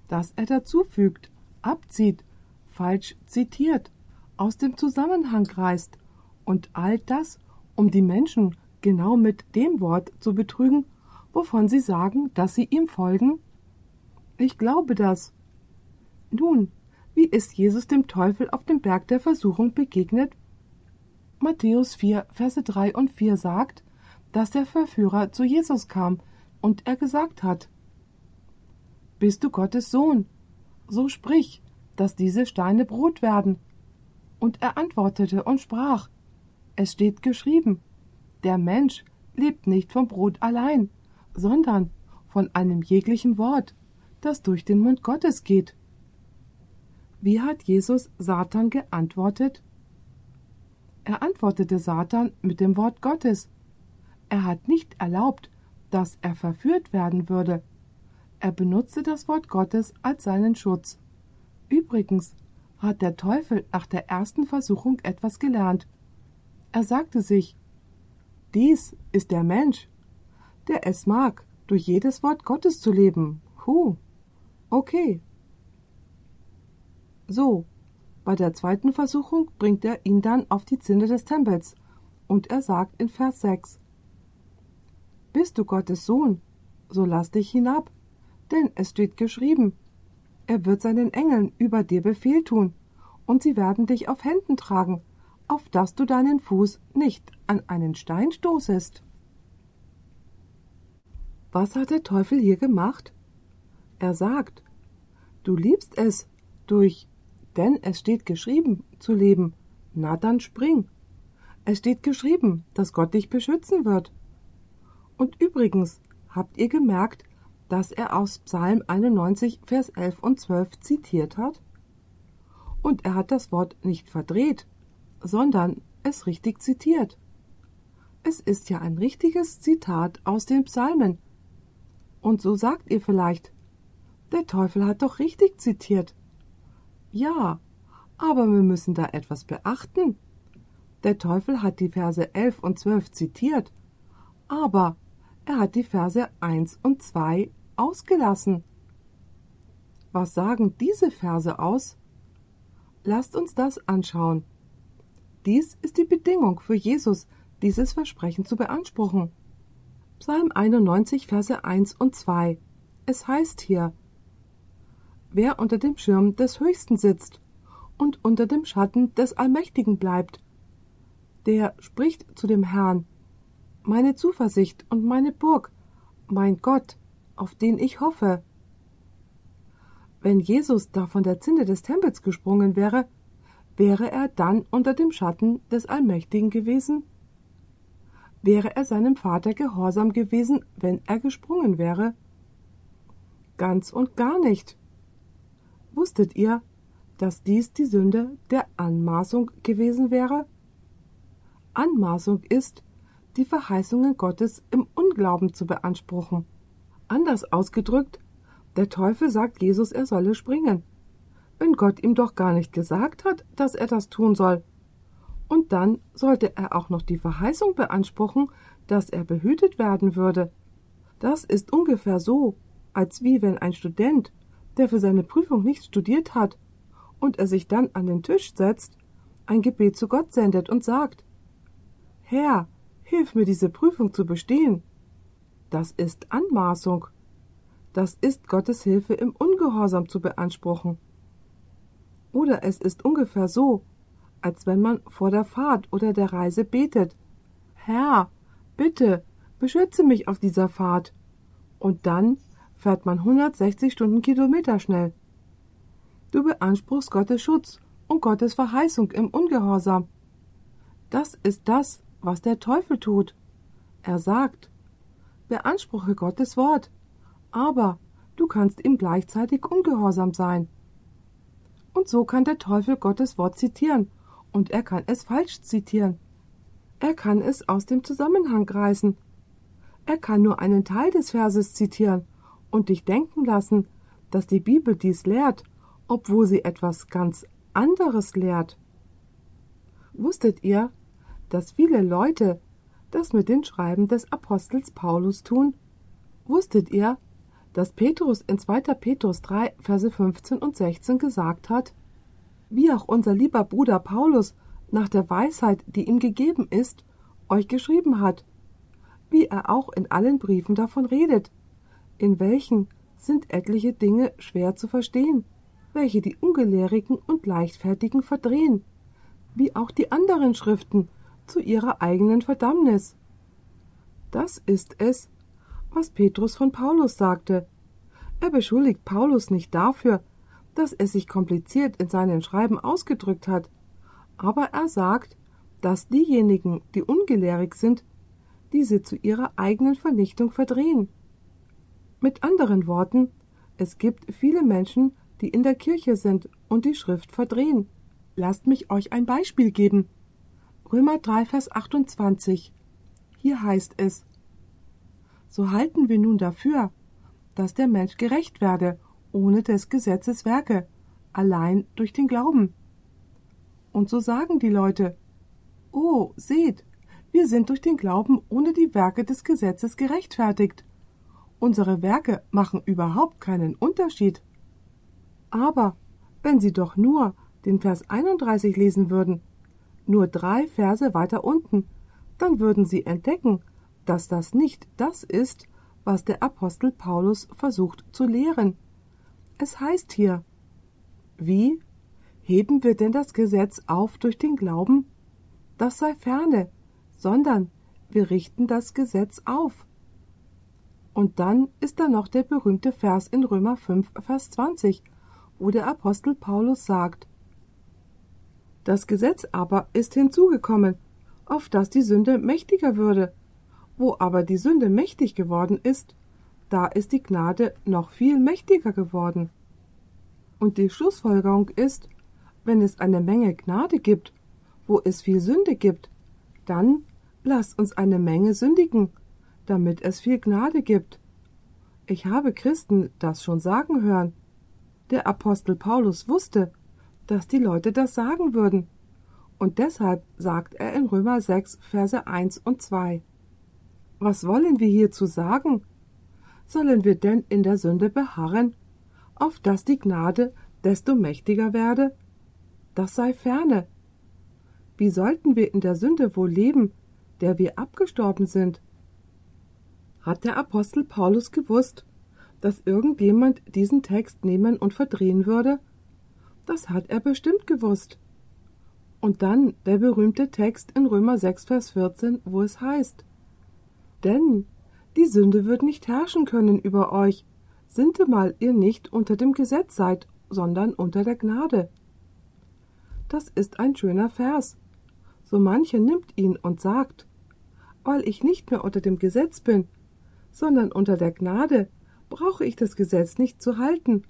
Dass er dazufügt, abzieht, falsch zitiert, aus dem Zusammenhang reißt und all das, um die Menschen genau mit dem Wort zu betrügen, wovon sie sagen, dass sie ihm folgen? Ich glaube das. Nun, wie ist Jesus dem Teufel auf dem Berg der Versuchung begegnet? Matthäus 4, Verse 3 und 4 sagt, dass der Verführer zu Jesus kam und er gesagt hat, Bist du Gottes Sohn? So sprich, dass diese Steine Brot werden. Und er antwortete und sprach, Es steht geschrieben, der Mensch lebt nicht vom Brot allein, sondern von einem jeglichen Wort, das durch den Mund Gottes geht. Wie hat Jesus Satan geantwortet? Er antwortete Satan mit dem Wort Gottes. Er hat nicht erlaubt, dass er verführt werden würde. Er benutzte das Wort Gottes als seinen Schutz. Übrigens hat der Teufel nach der ersten Versuchung etwas gelernt. Er sagte sich, dies ist der Mensch, der es mag, durch jedes Wort Gottes zu leben. Huh. Okay. So, bei der zweiten Versuchung bringt er ihn dann auf die Zinne des Tempels, und er sagt in Vers 6, Bist du Gottes Sohn, so lass dich hinab, denn es steht geschrieben, er wird seinen Engeln über dir Befehl tun, und sie werden dich auf Händen tragen, auf dass du deinen Fuß nicht an einen Stein stoßest. Was hat der Teufel hier gemacht? Er sagt, du liebst es, durch, denn es steht geschrieben, zu leben, na dann spring. Es steht geschrieben, dass Gott dich beschützen wird. Und übrigens, habt ihr gemerkt, dass er aus Psalm 91, Vers 11 und 12 zitiert hat? Und er hat das Wort nicht verdreht, sondern es richtig zitiert. Es ist ja ein richtiges Zitat aus den Psalmen. Und so sagt ihr vielleicht, der Teufel hat doch richtig zitiert. Ja, aber wir müssen da etwas beachten. Der Teufel hat die Verse 11 und 12 zitiert, aber er hat die Verse 1 und 2 ausgelassen. Was sagen diese Verse aus? Lasst uns das anschauen. Dies ist die Bedingung für Jesus, dieses Versprechen zu beanspruchen. Psalm 91, Verse 1 und 2. Es heißt hier, Wer unter dem Schirm des Höchsten sitzt und unter dem Schatten des Allmächtigen bleibt, der spricht zu dem Herrn, meine Zuversicht und meine Burg, mein Gott, auf den ich hoffe. Wenn Jesus da von der Zinne des Tempels gesprungen wäre, wäre er dann unter dem Schatten des Allmächtigen gewesen? Wäre er seinem Vater gehorsam gewesen, wenn er gesprungen wäre? Ganz und gar nicht. Wusstet ihr, dass dies die Sünde der Anmaßung gewesen wäre? Anmaßung ist, die Verheißungen Gottes im Unglauben zu beanspruchen. Anders ausgedrückt, der Teufel sagt Jesus, er solle springen, wenn Gott ihm doch gar nicht gesagt hat, dass er das tun soll. Und dann sollte er auch noch die Verheißung beanspruchen, dass er behütet werden würde. Das ist ungefähr so, als wie wenn ein Student, der für seine Prüfung nicht studiert hat, und er sich dann an den Tisch setzt, ein Gebet zu Gott sendet und sagt Herr, hilf mir diese Prüfung zu bestehen. Das ist Anmaßung. Das ist Gottes Hilfe im Ungehorsam zu beanspruchen. Oder es ist ungefähr so, als wenn man vor der Fahrt oder der Reise betet. Herr, bitte, beschütze mich auf dieser Fahrt. Und dann fährt man 160 Stundenkilometer schnell. Du beanspruchst Gottes Schutz und Gottes Verheißung im Ungehorsam. Das ist das, was der Teufel tut. Er sagt, beanspruche Gottes Wort, aber du kannst ihm gleichzeitig ungehorsam sein. Und so kann der Teufel Gottes Wort zitieren, und er kann es falsch zitieren. Er kann es aus dem Zusammenhang reißen. Er kann nur einen Teil des Verses zitieren und dich denken lassen, dass die Bibel dies lehrt, obwohl sie etwas ganz anderes lehrt. Wusstet ihr, dass viele Leute das mit den Schreiben des Apostels Paulus tun? Wusstet ihr, dass Petrus in 2. Petrus 3, Verse 15 und 16 gesagt hat, wie auch unser lieber Bruder Paulus nach der Weisheit, die ihm gegeben ist, euch geschrieben hat, wie er auch in allen Briefen davon redet, in welchen sind etliche Dinge schwer zu verstehen, welche die Ungelehrigen und Leichtfertigen verdrehen, wie auch die anderen Schriften zu ihrer eigenen Verdammnis. Das ist es, was Petrus von Paulus sagte. Er beschuldigt Paulus nicht dafür, dass er sich kompliziert in seinen Schreiben ausgedrückt hat, aber er sagt, dass diejenigen, die ungelehrig sind, diese zu ihrer eigenen Vernichtung verdrehen. Mit anderen Worten, es gibt viele Menschen, die in der Kirche sind und die Schrift verdrehen. Lasst mich euch ein Beispiel geben. Römer 3, Vers 28. Hier heißt es, So halten wir nun dafür, dass der Mensch gerecht werde, ohne des Gesetzes Werke, allein durch den Glauben. Und so sagen die Leute, Oh, seht, wir sind durch den Glauben ohne die Werke des Gesetzes gerechtfertigt. Unsere Werke machen überhaupt keinen Unterschied. Aber wenn Sie doch nur den Vers 31 lesen würden, nur drei Verse weiter unten, dann würden Sie entdecken, dass das nicht das ist, was der Apostel Paulus versucht zu lehren. Es heißt hier, wie heben wir denn das Gesetz auf durch den Glauben? Das sei ferne, sondern wir richten das Gesetz auf. Und dann ist da noch der berühmte Vers in Römer 5, Vers 20, wo der Apostel Paulus sagt, Das Gesetz aber ist hinzugekommen, auf das die Sünde mächtiger würde. Wo aber die Sünde mächtig geworden ist, da ist die Gnade noch viel mächtiger geworden. Und die Schlussfolgerung ist, wenn es eine Menge Gnade gibt, wo es viel Sünde gibt, dann lass uns eine Menge sündigen, damit es viel Gnade gibt. Ich habe Christen das schon sagen hören. Der Apostel Paulus wusste, dass die Leute das sagen würden. Und deshalb sagt er in Römer 6, Verse 1 und 2. Was wollen wir hierzu sagen? Sollen wir denn in der Sünde beharren, auf dass die Gnade desto mächtiger werde? Das sei ferne. Wie sollten wir in der Sünde wohl leben, der wir abgestorben sind? Hat der Apostel Paulus gewusst, dass irgendjemand diesen Text nehmen und verdrehen würde? Das hat er bestimmt gewusst. Und dann der berühmte Text in Römer 6, Vers 14, wo es heißt: Denn die Sünde wird nicht herrschen können über euch, sintemal ihr nicht unter dem Gesetz seid, sondern unter der Gnade. Das ist ein schöner Vers. So mancher nimmt ihn und sagt, weil ich nicht mehr unter dem Gesetz bin, sondern unter der Gnade, brauche ich das Gesetz nicht zu halten.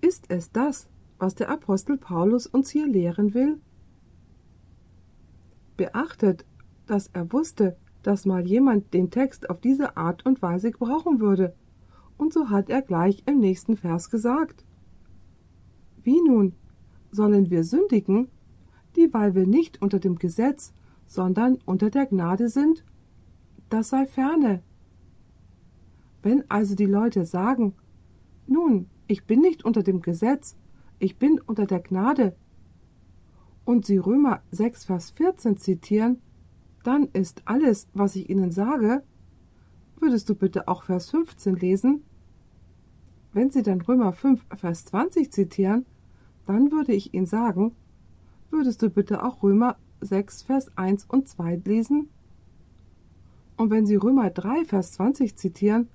Ist es das, was der Apostel Paulus uns hier lehren will? Beachtet, dass er wusste, dass mal jemand den Text auf diese Art und Weise brauchen würde, und so hat er gleich im nächsten Vers gesagt. Wie nun? Sollen wir sündigen, dieweil wir nicht unter dem Gesetz, sondern unter der Gnade sind? Das sei ferne. Wenn also die Leute sagen, nun, ich bin nicht unter dem Gesetz, ich bin unter der Gnade, und sie Römer 6, Vers 14 zitieren, dann ist alles, was ich ihnen sage, würdest du bitte auch Vers 15 lesen? Wenn sie dann Römer 5, Vers 20 zitieren, dann würde ich ihnen sagen, würdest du bitte auch Römer 6, Vers 1 und 2 lesen? Und wenn sie Römer 3, Vers 20 zitieren,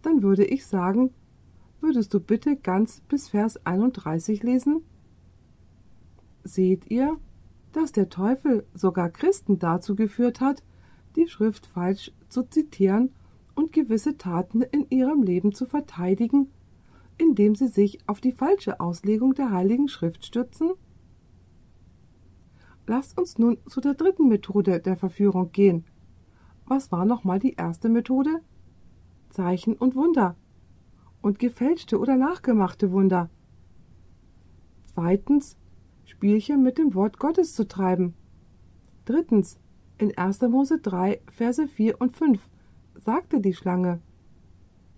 dann würde ich sagen, würdest du bitte ganz bis Vers 31 lesen? Seht ihr, dass der Teufel sogar Christen dazu geführt hat, die Schrift falsch zu zitieren und gewisse Taten in ihrem Leben zu verteidigen, indem sie sich auf die falsche Auslegung der Heiligen Schrift stützen? Lasst uns nun zu der dritten Methode der Verführung gehen. Was war nochmal die erste Methode? Zeichen und Wunder und gefälschte oder nachgemachte Wunder. Zweitens, Spielchen mit dem Wort Gottes zu treiben. Drittens, in 1. Mose 3, Verse 4 und 5 sagte die Schlange.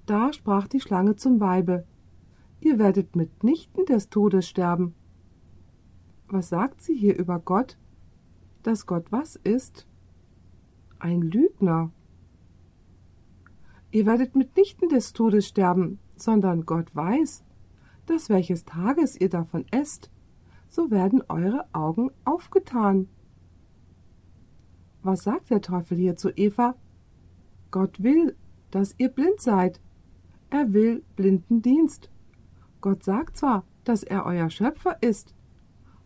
Da sprach die Schlange zum Weibe, ihr werdet mitnichten des Todes sterben. Was sagt sie hier über Gott? Dass Gott was ist? Ein Lügner. Ihr werdet mitnichten des Todes sterben, sondern Gott weiß, dass welches Tages ihr davon esst, so werden eure Augen aufgetan. Was sagt der Teufel hier zu Eva? Gott will, dass ihr blind seid. Er will Blindendienst. Gott sagt zwar, dass er euer Schöpfer ist,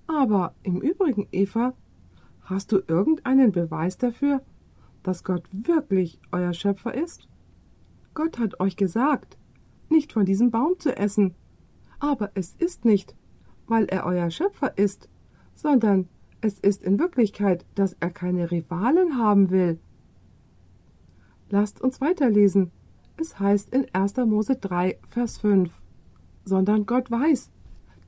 aber im Übrigen, Eva, hast du irgendeinen Beweis dafür, dass Gott wirklich euer Schöpfer ist? Gott hat euch gesagt, nicht von diesem Baum zu essen. Aber es ist nicht, weil er euer Schöpfer ist, sondern es ist in Wirklichkeit, dass er keine Rivalen haben will. Lasst uns weiterlesen. Es heißt in 1. Mose 3, Vers 5. Sondern Gott weiß,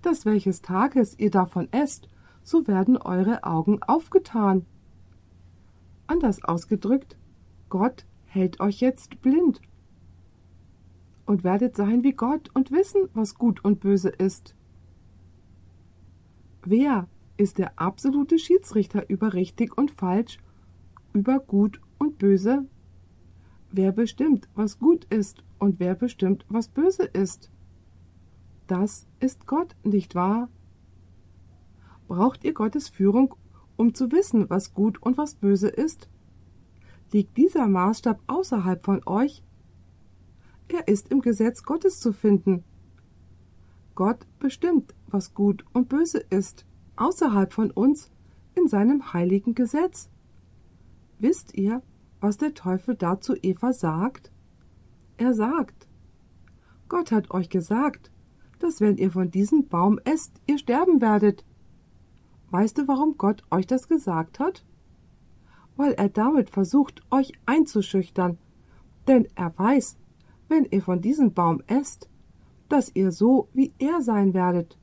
dass welches Tages ihr davon esst, so werden eure Augen aufgetan. Anders ausgedrückt, Gott hält euch jetzt blind und werdet sein wie Gott und wissen, was gut und böse ist. Wer ist der absolute Schiedsrichter über richtig und falsch, über gut und böse? Wer bestimmt, was gut ist und wer bestimmt, was böse ist? Das ist Gott, nicht wahr? Braucht ihr Gottes Führung, um zu wissen, was gut und was böse ist? Liegt dieser Maßstab außerhalb von euch, er ist im Gesetz Gottes zu finden. Gott bestimmt, was gut und böse ist, außerhalb von uns, in seinem heiligen Gesetz. Wisst ihr, was der Teufel dazu Eva sagt? Er sagt, Gott hat euch gesagt, dass wenn ihr von diesem Baum esst, ihr sterben werdet. Weißt du, warum Gott euch das gesagt hat? Weil er damit versucht, euch einzuschüchtern, denn er weiß, wenn ihr von diesem Baum esst, dass ihr so wie er sein werdet.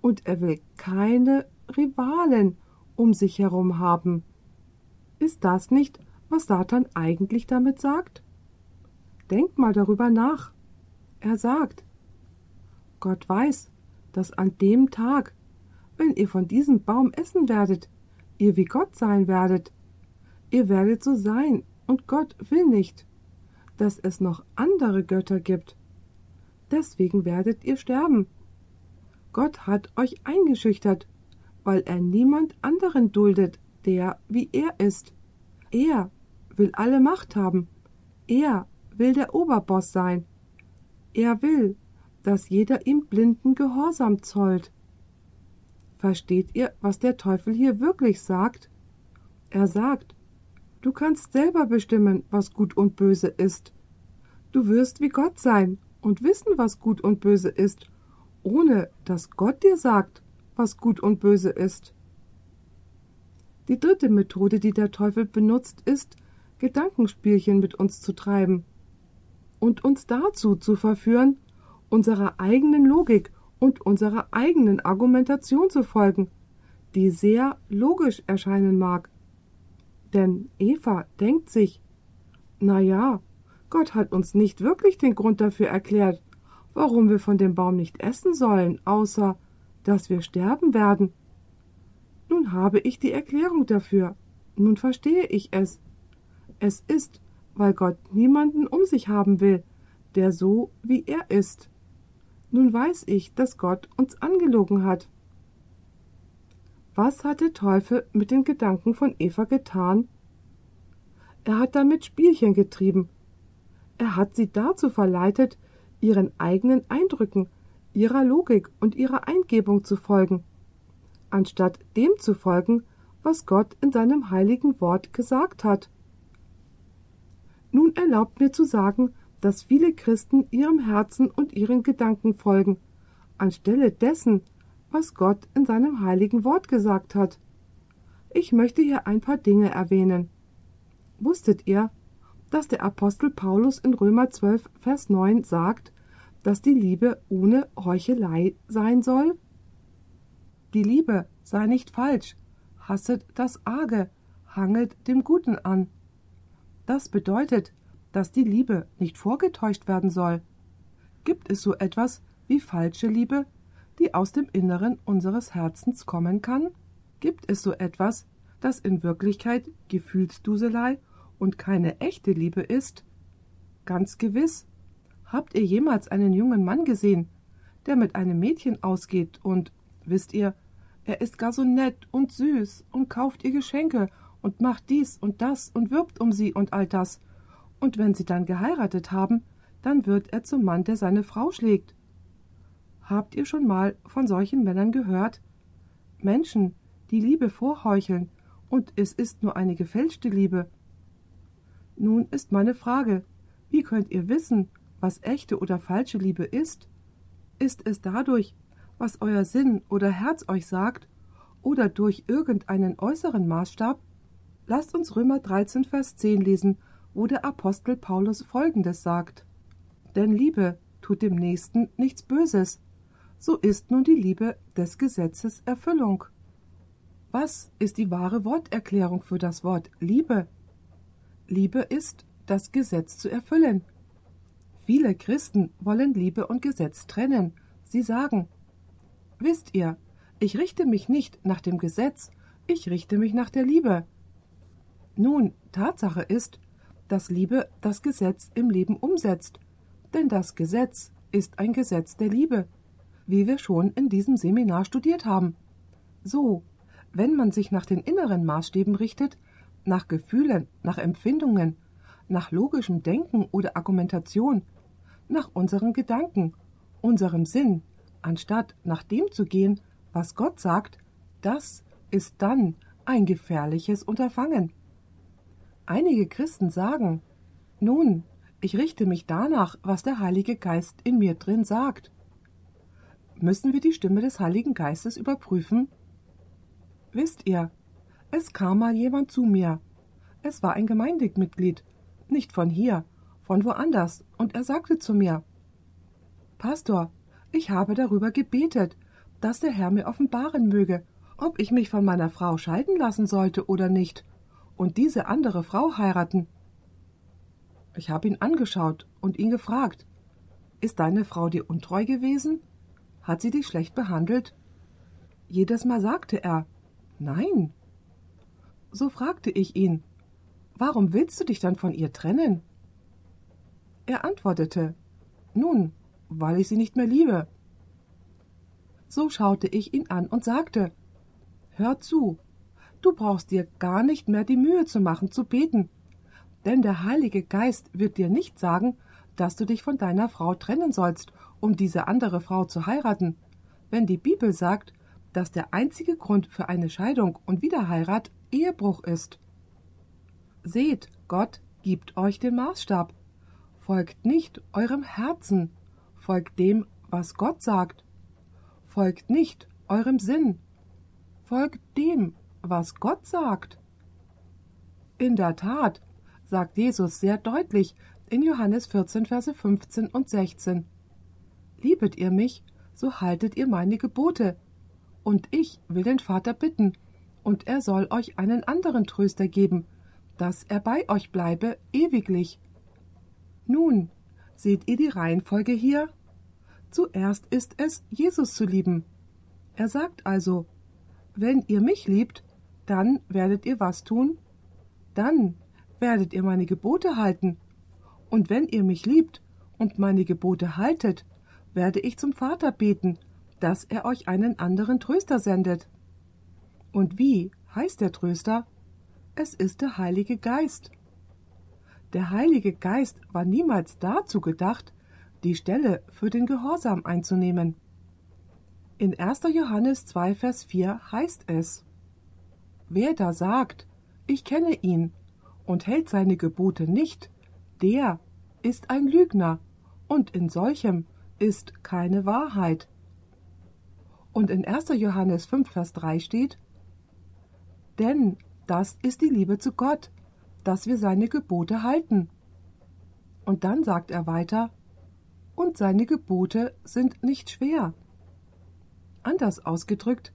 Und er will keine Rivalen um sich herum haben. Ist das nicht, was Satan eigentlich damit sagt? Denkt mal darüber nach. Er sagt, Gott weiß, dass an dem Tag, wenn ihr von diesem Baum essen werdet, ihr wie Gott sein werdet. Ihr werdet so sein, und Gott will nicht, dass es noch andere Götter gibt. Deswegen werdet ihr sterben. Gott hat euch eingeschüchtert, weil er niemand anderen duldet, der wie er ist. Er will alle Macht haben. Er will der Oberboss sein. Er will, dass jeder ihm blinden Gehorsam zollt. Versteht ihr, was der Teufel hier wirklich sagt? Er sagt, Du kannst selber bestimmen, was gut und böse ist. Du wirst wie Gott sein und wissen, was gut und böse ist, ohne dass Gott dir sagt, was gut und böse ist. Die dritte Methode, die der Teufel benutzt, ist, Gedankenspielchen mit uns zu treiben und uns dazu zu verführen, unserer eigenen Logik und unserer eigenen Argumentation zu folgen, die sehr logisch erscheinen mag, denn Eva denkt sich, na ja, Gott hat uns nicht wirklich den Grund dafür erklärt, warum wir von dem Baum nicht essen sollen, außer dass wir sterben werden. Nun habe ich die Erklärung dafür. Nun verstehe ich es. Es ist, weil Gott niemanden um sich haben will, der so wie er ist. Nun weiß ich, dass Gott uns angelogen hat. Was hat der Teufel mit den Gedanken von Eva getan? Er hat damit Spielchen getrieben. Er hat sie dazu verleitet, ihren eigenen Eindrücken, ihrer Logik und ihrer Eingebung zu folgen, anstatt dem zu folgen, was Gott in seinem heiligen Wort gesagt hat. Nun erlaubt mir zu sagen, dass viele Christen ihrem Herzen und ihren Gedanken folgen, anstelle dessen, was Gott in seinem heiligen Wort gesagt hat. Ich möchte hier ein paar Dinge erwähnen. Wusstet ihr, dass der Apostel Paulus in Römer 12, Vers 9 sagt, dass die Liebe ohne Heuchelei sein soll? Die Liebe sei nicht falsch, hasset das Arge, hangelt dem Guten an. Das bedeutet, dass die Liebe nicht vorgetäuscht werden soll. Gibt es so etwas wie falsche Liebe, die aus dem Inneren unseres Herzens kommen kann? Gibt es so etwas, das in Wirklichkeit Gefühlsduselei und keine echte Liebe ist? Ganz gewiss. Habt ihr jemals einen jungen Mann gesehen, der mit einem Mädchen ausgeht und, wisst ihr, er ist gar so nett und süß und kauft ihr Geschenke und macht dies und das und wirbt um sie und all das. Und wenn sie dann geheiratet haben, dann wird er zum Mann, der seine Frau schlägt. Habt ihr schon mal von solchen Männern gehört? Menschen, die Liebe vorheucheln, und es ist nur eine gefälschte Liebe. Nun ist meine Frage, wie könnt ihr wissen, was echte oder falsche Liebe ist? Ist es dadurch, was euer Sinn oder Herz euch sagt, oder durch irgendeinen äußeren Maßstab? Lasst uns Römer 13, Vers 10 lesen, wo der Apostel Paulus Folgendes sagt. Denn Liebe tut dem Nächsten nichts Böses. So ist nun die Liebe des Gesetzes Erfüllung. Was ist die wahre Worterklärung für das Wort Liebe? Liebe ist, das Gesetz zu erfüllen. Viele Christen wollen Liebe und Gesetz trennen. Sie sagen, Wisst ihr, ich richte mich nicht nach dem Gesetz, ich richte mich nach der Liebe. Nun, Tatsache ist, dass Liebe das Gesetz im Leben umsetzt, denn das Gesetz ist ein Gesetz der Liebe, wie wir schon in diesem Seminar studiert haben. So, wenn man sich nach den inneren Maßstäben richtet, nach Gefühlen, nach Empfindungen, nach logischem Denken oder Argumentation, nach unseren Gedanken, unserem Sinn, anstatt nach dem zu gehen, was Gott sagt, das ist dann ein gefährliches Unterfangen. Einige Christen sagen, nun, ich richte mich danach, was der Heilige Geist in mir drin sagt. Müssen wir die Stimme des Heiligen Geistes überprüfen? Wisst ihr, es kam mal jemand zu mir. Es war ein Gemeindemitglied, nicht von hier, von woanders, und er sagte zu mir Pastor, ich habe darüber gebetet, dass der Herr mir offenbaren möge, ob ich mich von meiner Frau scheiden lassen sollte oder nicht und diese andere Frau heiraten. Ich habe ihn angeschaut und ihn gefragt Ist deine Frau dir untreu gewesen? Hat sie dich schlecht behandelt? Jedes Mal sagte er Nein. So fragte ich ihn Warum willst du dich dann von ihr trennen? Er antwortete Nun, weil ich sie nicht mehr liebe. So schaute ich ihn an und sagte Hör zu, du brauchst dir gar nicht mehr die Mühe zu machen, zu beten, denn der Heilige Geist wird dir nicht sagen, dass du dich von deiner Frau trennen sollst, um diese andere Frau zu heiraten, wenn die Bibel sagt, dass der einzige Grund für eine Scheidung und Wiederheirat Ehebruch ist. Seht, Gott gibt euch den Maßstab. Folgt nicht eurem Herzen, folgt dem, was Gott sagt. Folgt nicht eurem Sinn, folgt dem, was Gott sagt. In der Tat, sagt Jesus sehr deutlich in Johannes 14, Verse 15 und 16. Liebet ihr mich, so haltet ihr meine Gebote. Und ich will den Vater bitten, und er soll euch einen anderen Tröster geben, dass er bei euch bleibe ewiglich. Nun, seht ihr die Reihenfolge hier? Zuerst ist es, Jesus zu lieben. Er sagt also, wenn ihr mich liebt, dann werdet ihr was tun? Dann werdet ihr meine Gebote halten. Und wenn ihr mich liebt und meine Gebote haltet, werde ich zum Vater beten, dass er euch einen anderen Tröster sendet. Und wie heißt der Tröster? Es ist der Heilige Geist. Der Heilige Geist war niemals dazu gedacht, die Stelle für den Gehorsam einzunehmen. In 1. Johannes 2, Vers 4 heißt es, Wer da sagt, ich kenne ihn, und hält seine Gebote nicht, der ist ein Lügner, und in solchem ist keine Wahrheit. Und in 1. Johannes 5, Vers 3 steht, Denn das ist die Liebe zu Gott, dass wir seine Gebote halten. Und dann sagt er weiter, und seine Gebote sind nicht schwer. Anders ausgedrückt,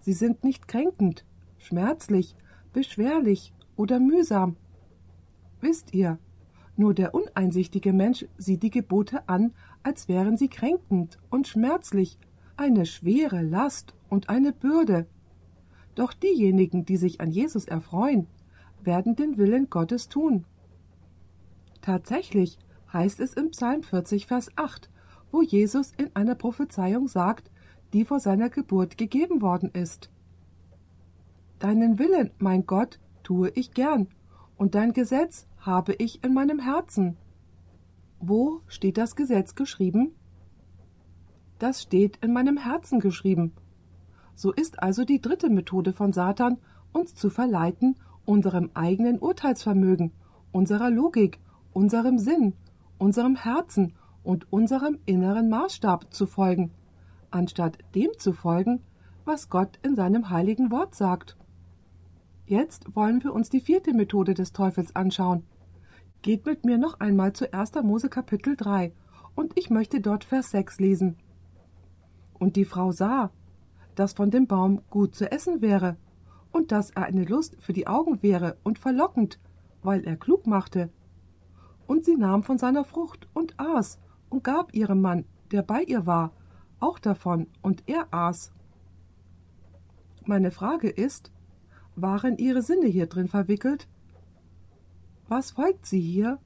sie sind nicht kränkend, schmerzlich, beschwerlich oder mühsam. Wisst ihr, nur der uneinsichtige Mensch sieht die Gebote an, als wären sie kränkend und schmerzlich, eine schwere Last und eine Bürde. Doch diejenigen, die sich an Jesus erfreuen, werden den Willen Gottes tun. Tatsächlich heißt es im Psalm 40, Vers 8, wo Jesus in einer Prophezeiung sagt, die vor seiner Geburt gegeben worden ist. Deinen Willen, mein Gott, tue ich gern, und dein Gesetz habe ich in meinem Herzen. Wo steht das Gesetz geschrieben? Das steht in meinem Herzen geschrieben. So ist also die dritte Methode von Satan, uns zu verleiten, unserem eigenen Urteilsvermögen, unserer Logik, unserem Sinn, unserem Herzen und unserem inneren Maßstab zu folgen, anstatt dem zu folgen, was Gott in seinem heiligen Wort sagt. Jetzt wollen wir uns die vierte Methode des Teufels anschauen. Geht mit mir noch einmal zu 1. Mose Kapitel 3 und ich möchte dort Vers 6 lesen. Und die Frau sah, dass von dem Baum gut zu essen wäre und dass er eine Lust für die Augen wäre und verlockend, weil er klug machte. Und sie nahm von seiner Frucht und aß und gab ihrem Mann, der bei ihr war, auch davon, und er aß. Meine Frage ist, waren ihre Sinne hier drin verwickelt? Was folgt sie hier?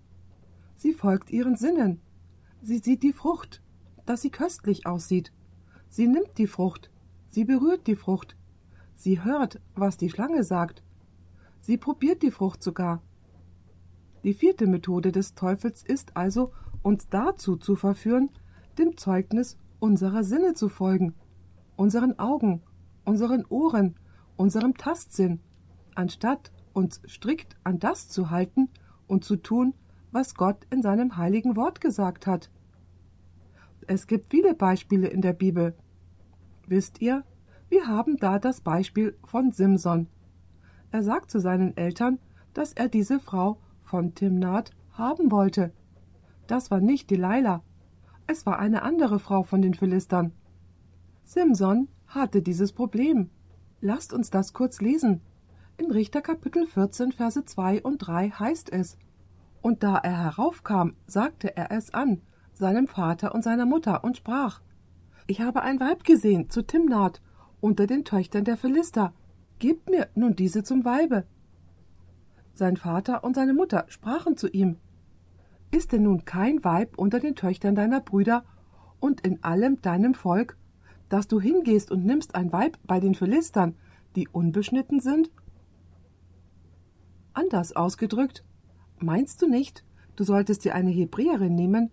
Sie folgt ihren Sinnen. Sie sieht die Frucht, dass sie köstlich aussieht. Sie nimmt die Frucht, sie berührt die Frucht, sie hört, was die Schlange sagt. Sie probiert die Frucht sogar. Die vierte Methode des Teufels ist also, uns dazu zu verführen, dem Zeugnis unserer Sinne zu folgen, unseren Augen, unseren Ohren, unserem Tastsinn, anstatt uns strikt an das zu halten und zu tun, was Gott in seinem heiligen Wort gesagt hat. Es gibt viele Beispiele in der Bibel. Wisst ihr, wir haben da das Beispiel von Simson. Er sagt zu seinen Eltern, dass er diese Frau von Timnat haben wollte. Das war nicht Delilah, es war eine andere Frau von den Philistern. Simson hatte dieses Problem. Lasst uns das kurz lesen. In Richter Kapitel 14, Verse 2 und 3 heißt es: Und da er heraufkam, sagte er es an, seinem Vater und seiner Mutter, und sprach: Ich habe ein Weib gesehen zu Timnat unter den Töchtern der Philister. Gebt mir nun diese zum Weibe. Sein Vater und seine Mutter sprachen zu ihm: Ist denn nun kein Weib unter den Töchtern deiner Brüder und in allem deinem Volk, dass du hingehst und nimmst ein Weib bei den Philistern, die unbeschnitten sind? Anders ausgedrückt, meinst du nicht, du solltest dir eine Hebräerin nehmen?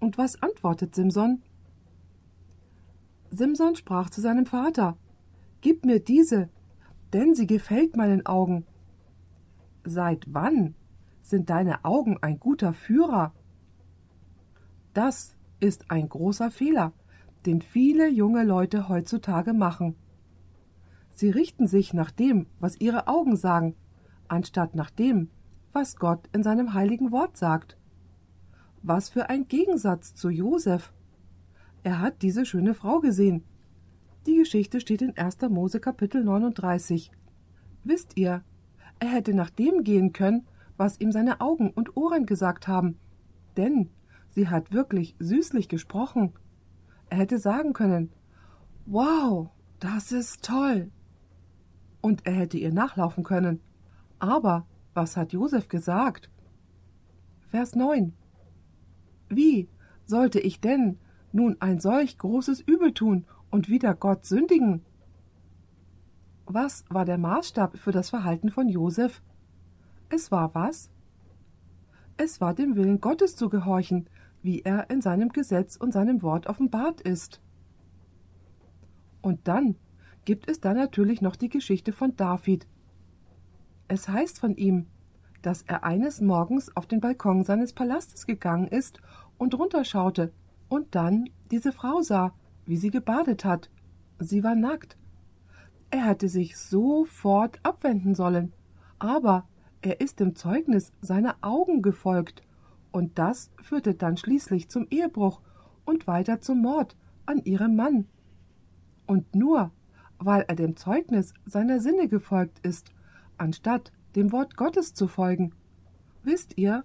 Und was antwortet Simson? Simson sprach zu seinem Vater, Gib mir diese, denn sie gefällt meinen Augen. Seit wann sind deine Augen ein guter Führer? Das ist ein großer Fehler, den viele junge Leute heutzutage machen. Sie richten sich nach dem, was ihre Augen sagen, anstatt nach dem, was Gott in seinem heiligen Wort sagt. Was für ein Gegensatz zu Josef. Er hat diese schöne Frau gesehen. Die Geschichte steht in 1. Mose Kapitel 39. Wisst ihr, er hätte nach dem gehen können, was ihm seine Augen und Ohren gesagt haben, denn sie hat wirklich süßlich gesprochen. Er hätte sagen können, Wow, das ist toll. Und er hätte ihr nachlaufen können. Aber was hat Josef gesagt? Vers 9. Wie sollte ich denn nun ein solch großes Übel tun und wieder Gott sündigen? Was war der Maßstab für das Verhalten von Josef? Es war was? Es war dem Willen Gottes zu gehorchen, wie er in seinem Gesetz und seinem Wort offenbart ist. Und dann gibt es da natürlich noch die Geschichte von David. Es heißt von ihm, dass er eines Morgens auf den Balkon seines Palastes gegangen ist und runterschaute und dann diese Frau sah, wie sie gebadet hat. Sie war nackt. Er hätte sich sofort abwenden sollen, aber er ist dem Zeugnis seiner Augen gefolgt, und das führte dann schließlich zum Ehebruch und weiter zum Mord an ihrem Mann. Und nur weil er dem Zeugnis seiner Sinne gefolgt ist, anstatt dem Wort Gottes zu folgen. Wisst ihr,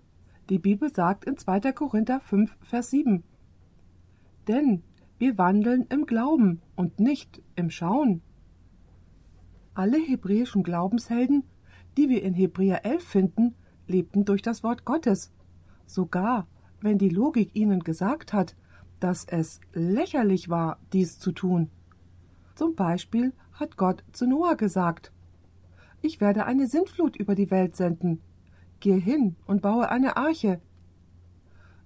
die Bibel sagt in 2. Korinther 5, Vers 7, Denn wir wandeln im Glauben und nicht im Schauen. Alle hebräischen Glaubenshelden, die wir in Hebräer 11 finden, lebten durch das Wort Gottes. Sogar wenn die Logik ihnen gesagt hat, dass es lächerlich war, dies zu tun. Zum Beispiel hat Gott zu Noah gesagt, ich werde eine Sintflut über die Welt senden. Geh hin und baue eine Arche.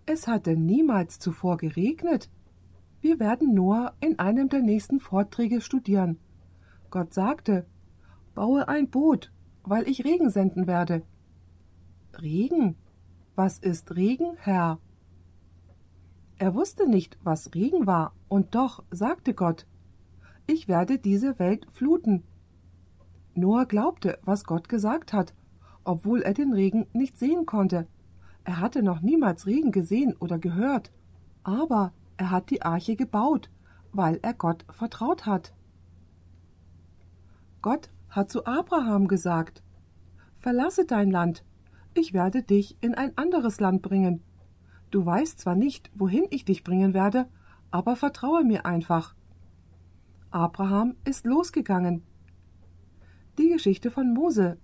Es hatte niemals zuvor geregnet. Wir werden Noah in einem der nächsten Vorträge studieren. Gott sagte, baue ein Boot, weil ich Regen senden werde. Regen? Was ist Regen, Herr? Er wusste nicht, was Regen war, und doch sagte Gott, ich werde diese Welt fluten. Noah glaubte, was Gott gesagt hat, obwohl er den Regen nicht sehen konnte. Er hatte noch niemals Regen gesehen oder gehört, aber er hat die Arche gebaut, weil er Gott vertraut hat. Gott hat zu Abraham gesagt Verlasse dein Land, ich werde dich in ein anderes Land bringen. Du weißt zwar nicht, wohin ich dich bringen werde, aber vertraue mir einfach. Abraham ist losgegangen. Die Geschichte von Mose.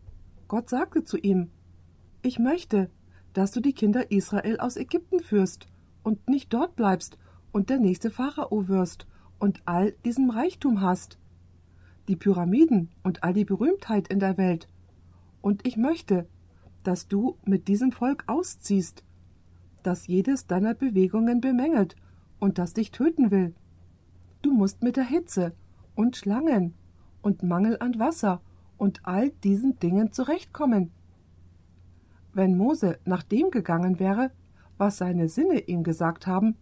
Gott sagte zu ihm, Ich möchte, dass du die Kinder Israel aus Ägypten führst und nicht dort bleibst und der nächste Pharao wirst und all diesen Reichtum hast, die Pyramiden und all die Berühmtheit in der Welt. Und ich möchte, dass du mit diesem Volk ausziehst, das jedes deiner Bewegungen bemängelt und das dich töten will. Du musst mit der Hitze und Schlangen und Mangel an Wasser und all diesen Dingen zurechtkommen. Wenn Mose nach dem gegangen wäre, was seine Sinne ihm gesagt haben,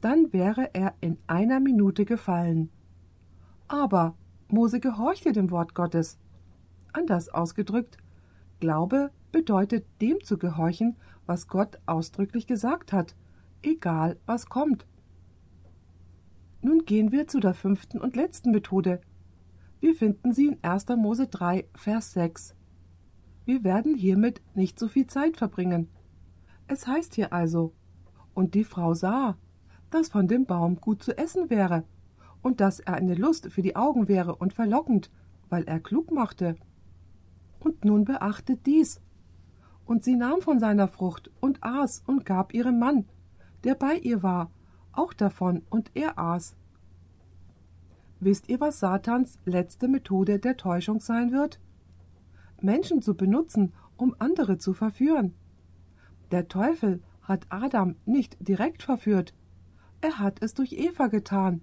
dann wäre er in einer Minute gefallen. Aber Mose gehorchte dem Wort Gottes. Anders ausgedrückt, Glaube bedeutet dem zu gehorchen, was Gott ausdrücklich gesagt hat, egal was kommt. Nun gehen wir zu der fünften und letzten Methode. Wir finden sie in 1. Mose 3, Vers 6. Wir werden hiermit nicht so viel Zeit verbringen. Es heißt hier also, und die Frau sah, dass von dem Baum gut zu essen wäre, und dass er eine Lust für die Augen wäre und verlockend, weil er klug machte. Und nun beachtet dies. Und sie nahm von seiner Frucht und aß und gab ihrem Mann, der bei ihr war, auch davon und er aß. Wisst ihr, was Satans letzte Methode der Täuschung sein wird? Menschen zu benutzen, um andere zu verführen. Der Teufel hat Adam nicht direkt verführt, er hat es durch Eva getan.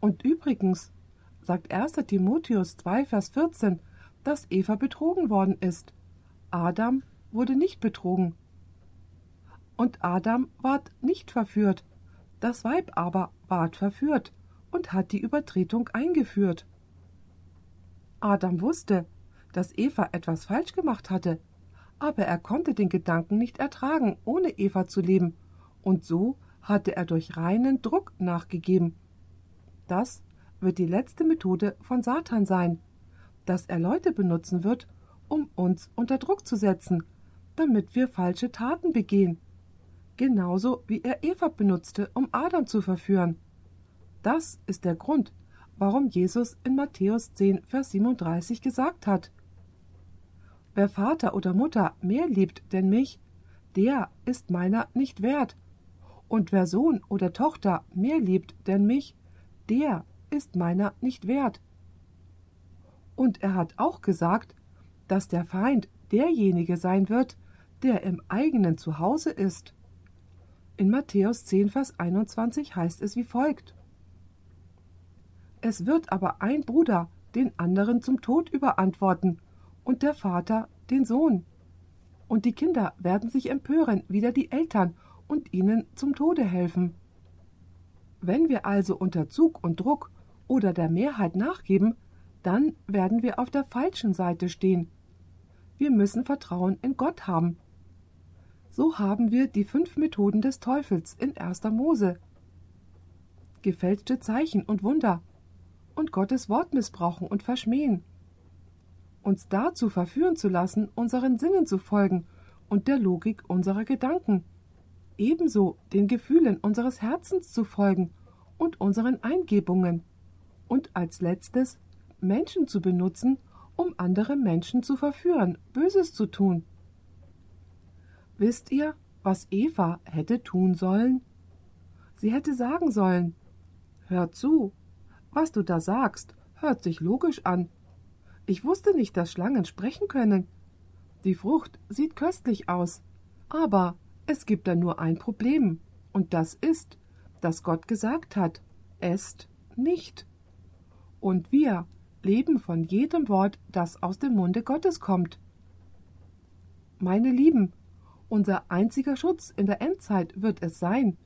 Und übrigens, sagt 1. Timotheus 2, Vers 14, dass Eva betrogen worden ist. Adam wurde nicht betrogen. Und Adam ward nicht verführt, das Weib aber ward verführt und hat die Übertretung eingeführt. Adam wusste, dass Eva etwas falsch gemacht hatte, aber er konnte den Gedanken nicht ertragen, ohne Eva zu leben, und so hatte er durch reinen Druck nachgegeben. Das wird die letzte Methode von Satan sein, dass er Leute benutzen wird, um uns unter Druck zu setzen, damit wir falsche Taten begehen genauso wie er Eva benutzte, um Adam zu verführen. Das ist der Grund, warum Jesus in Matthäus 10, Vers 37 gesagt hat: Wer Vater oder Mutter mehr liebt denn mich, der ist meiner nicht wert. Und wer Sohn oder Tochter mehr liebt denn mich, der ist meiner nicht wert. Und er hat auch gesagt, dass der Feind derjenige sein wird, der im eigenen Zuhause ist. In Matthäus 10, Vers 21 heißt es wie folgt. Es wird aber ein Bruder den anderen zum Tod überantworten und der Vater den Sohn. und die Kinder werden sich empören, wieder die Eltern und ihnen zum Tode helfen. Wenn wir also unter Zug und Druck oder der Mehrheit nachgeben, dann werden wir auf der falschen Seite stehen. Wir müssen Vertrauen in Gott haben. So haben wir die fünf Methoden des Teufels in 1. Mose. Gefälschte Zeichen und Wunder und Gottes Wort missbrauchen und verschmähen. Uns dazu verführen zu lassen, unseren Sinnen zu folgen und der Logik unserer Gedanken, ebenso den Gefühlen unseres Herzens zu folgen und unseren Eingebungen, und als letztes Menschen zu benutzen, um andere Menschen zu verführen, Böses zu tun. Wisst ihr, was Eva hätte tun sollen? Sie hätte sagen sollen Hör zu, was du da sagst, hört sich logisch an. Ich wusste nicht, dass Schlangen sprechen können. Die Frucht sieht köstlich aus, aber es gibt da nur ein Problem, und das ist, dass Gott gesagt hat, esst nicht. Und wir leben von jedem Wort, das aus dem Munde Gottes kommt. Meine Lieben, unser einziger Schutz in der Endzeit wird es sein,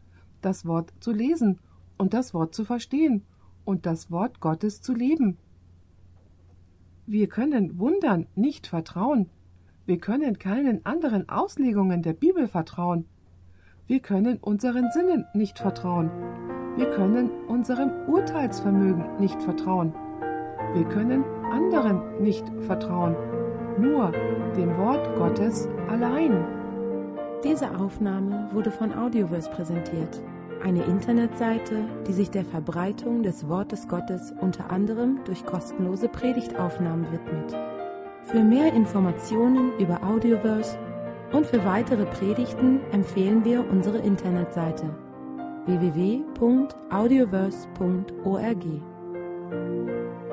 das Wort zu lesen und das Wort zu verstehen und das Wort Gottes zu leben. Wir können Wundern nicht vertrauen. Wir können keinen anderen Auslegungen der Bibel vertrauen. Wir können unseren Sinnen nicht vertrauen. Wir können unserem Urteilsvermögen nicht vertrauen. Wir können anderen nicht vertrauen, nur dem Wort Gottes allein.
Diese Aufnahme wurde von Audioverse präsentiert, eine Internetseite, die sich der Verbreitung des Wortes Gottes unter anderem durch kostenlose Predigtaufnahmen widmet. Für mehr Informationen über Audioverse und für weitere Predigten empfehlen wir unsere Internetseite www.audioverse.org.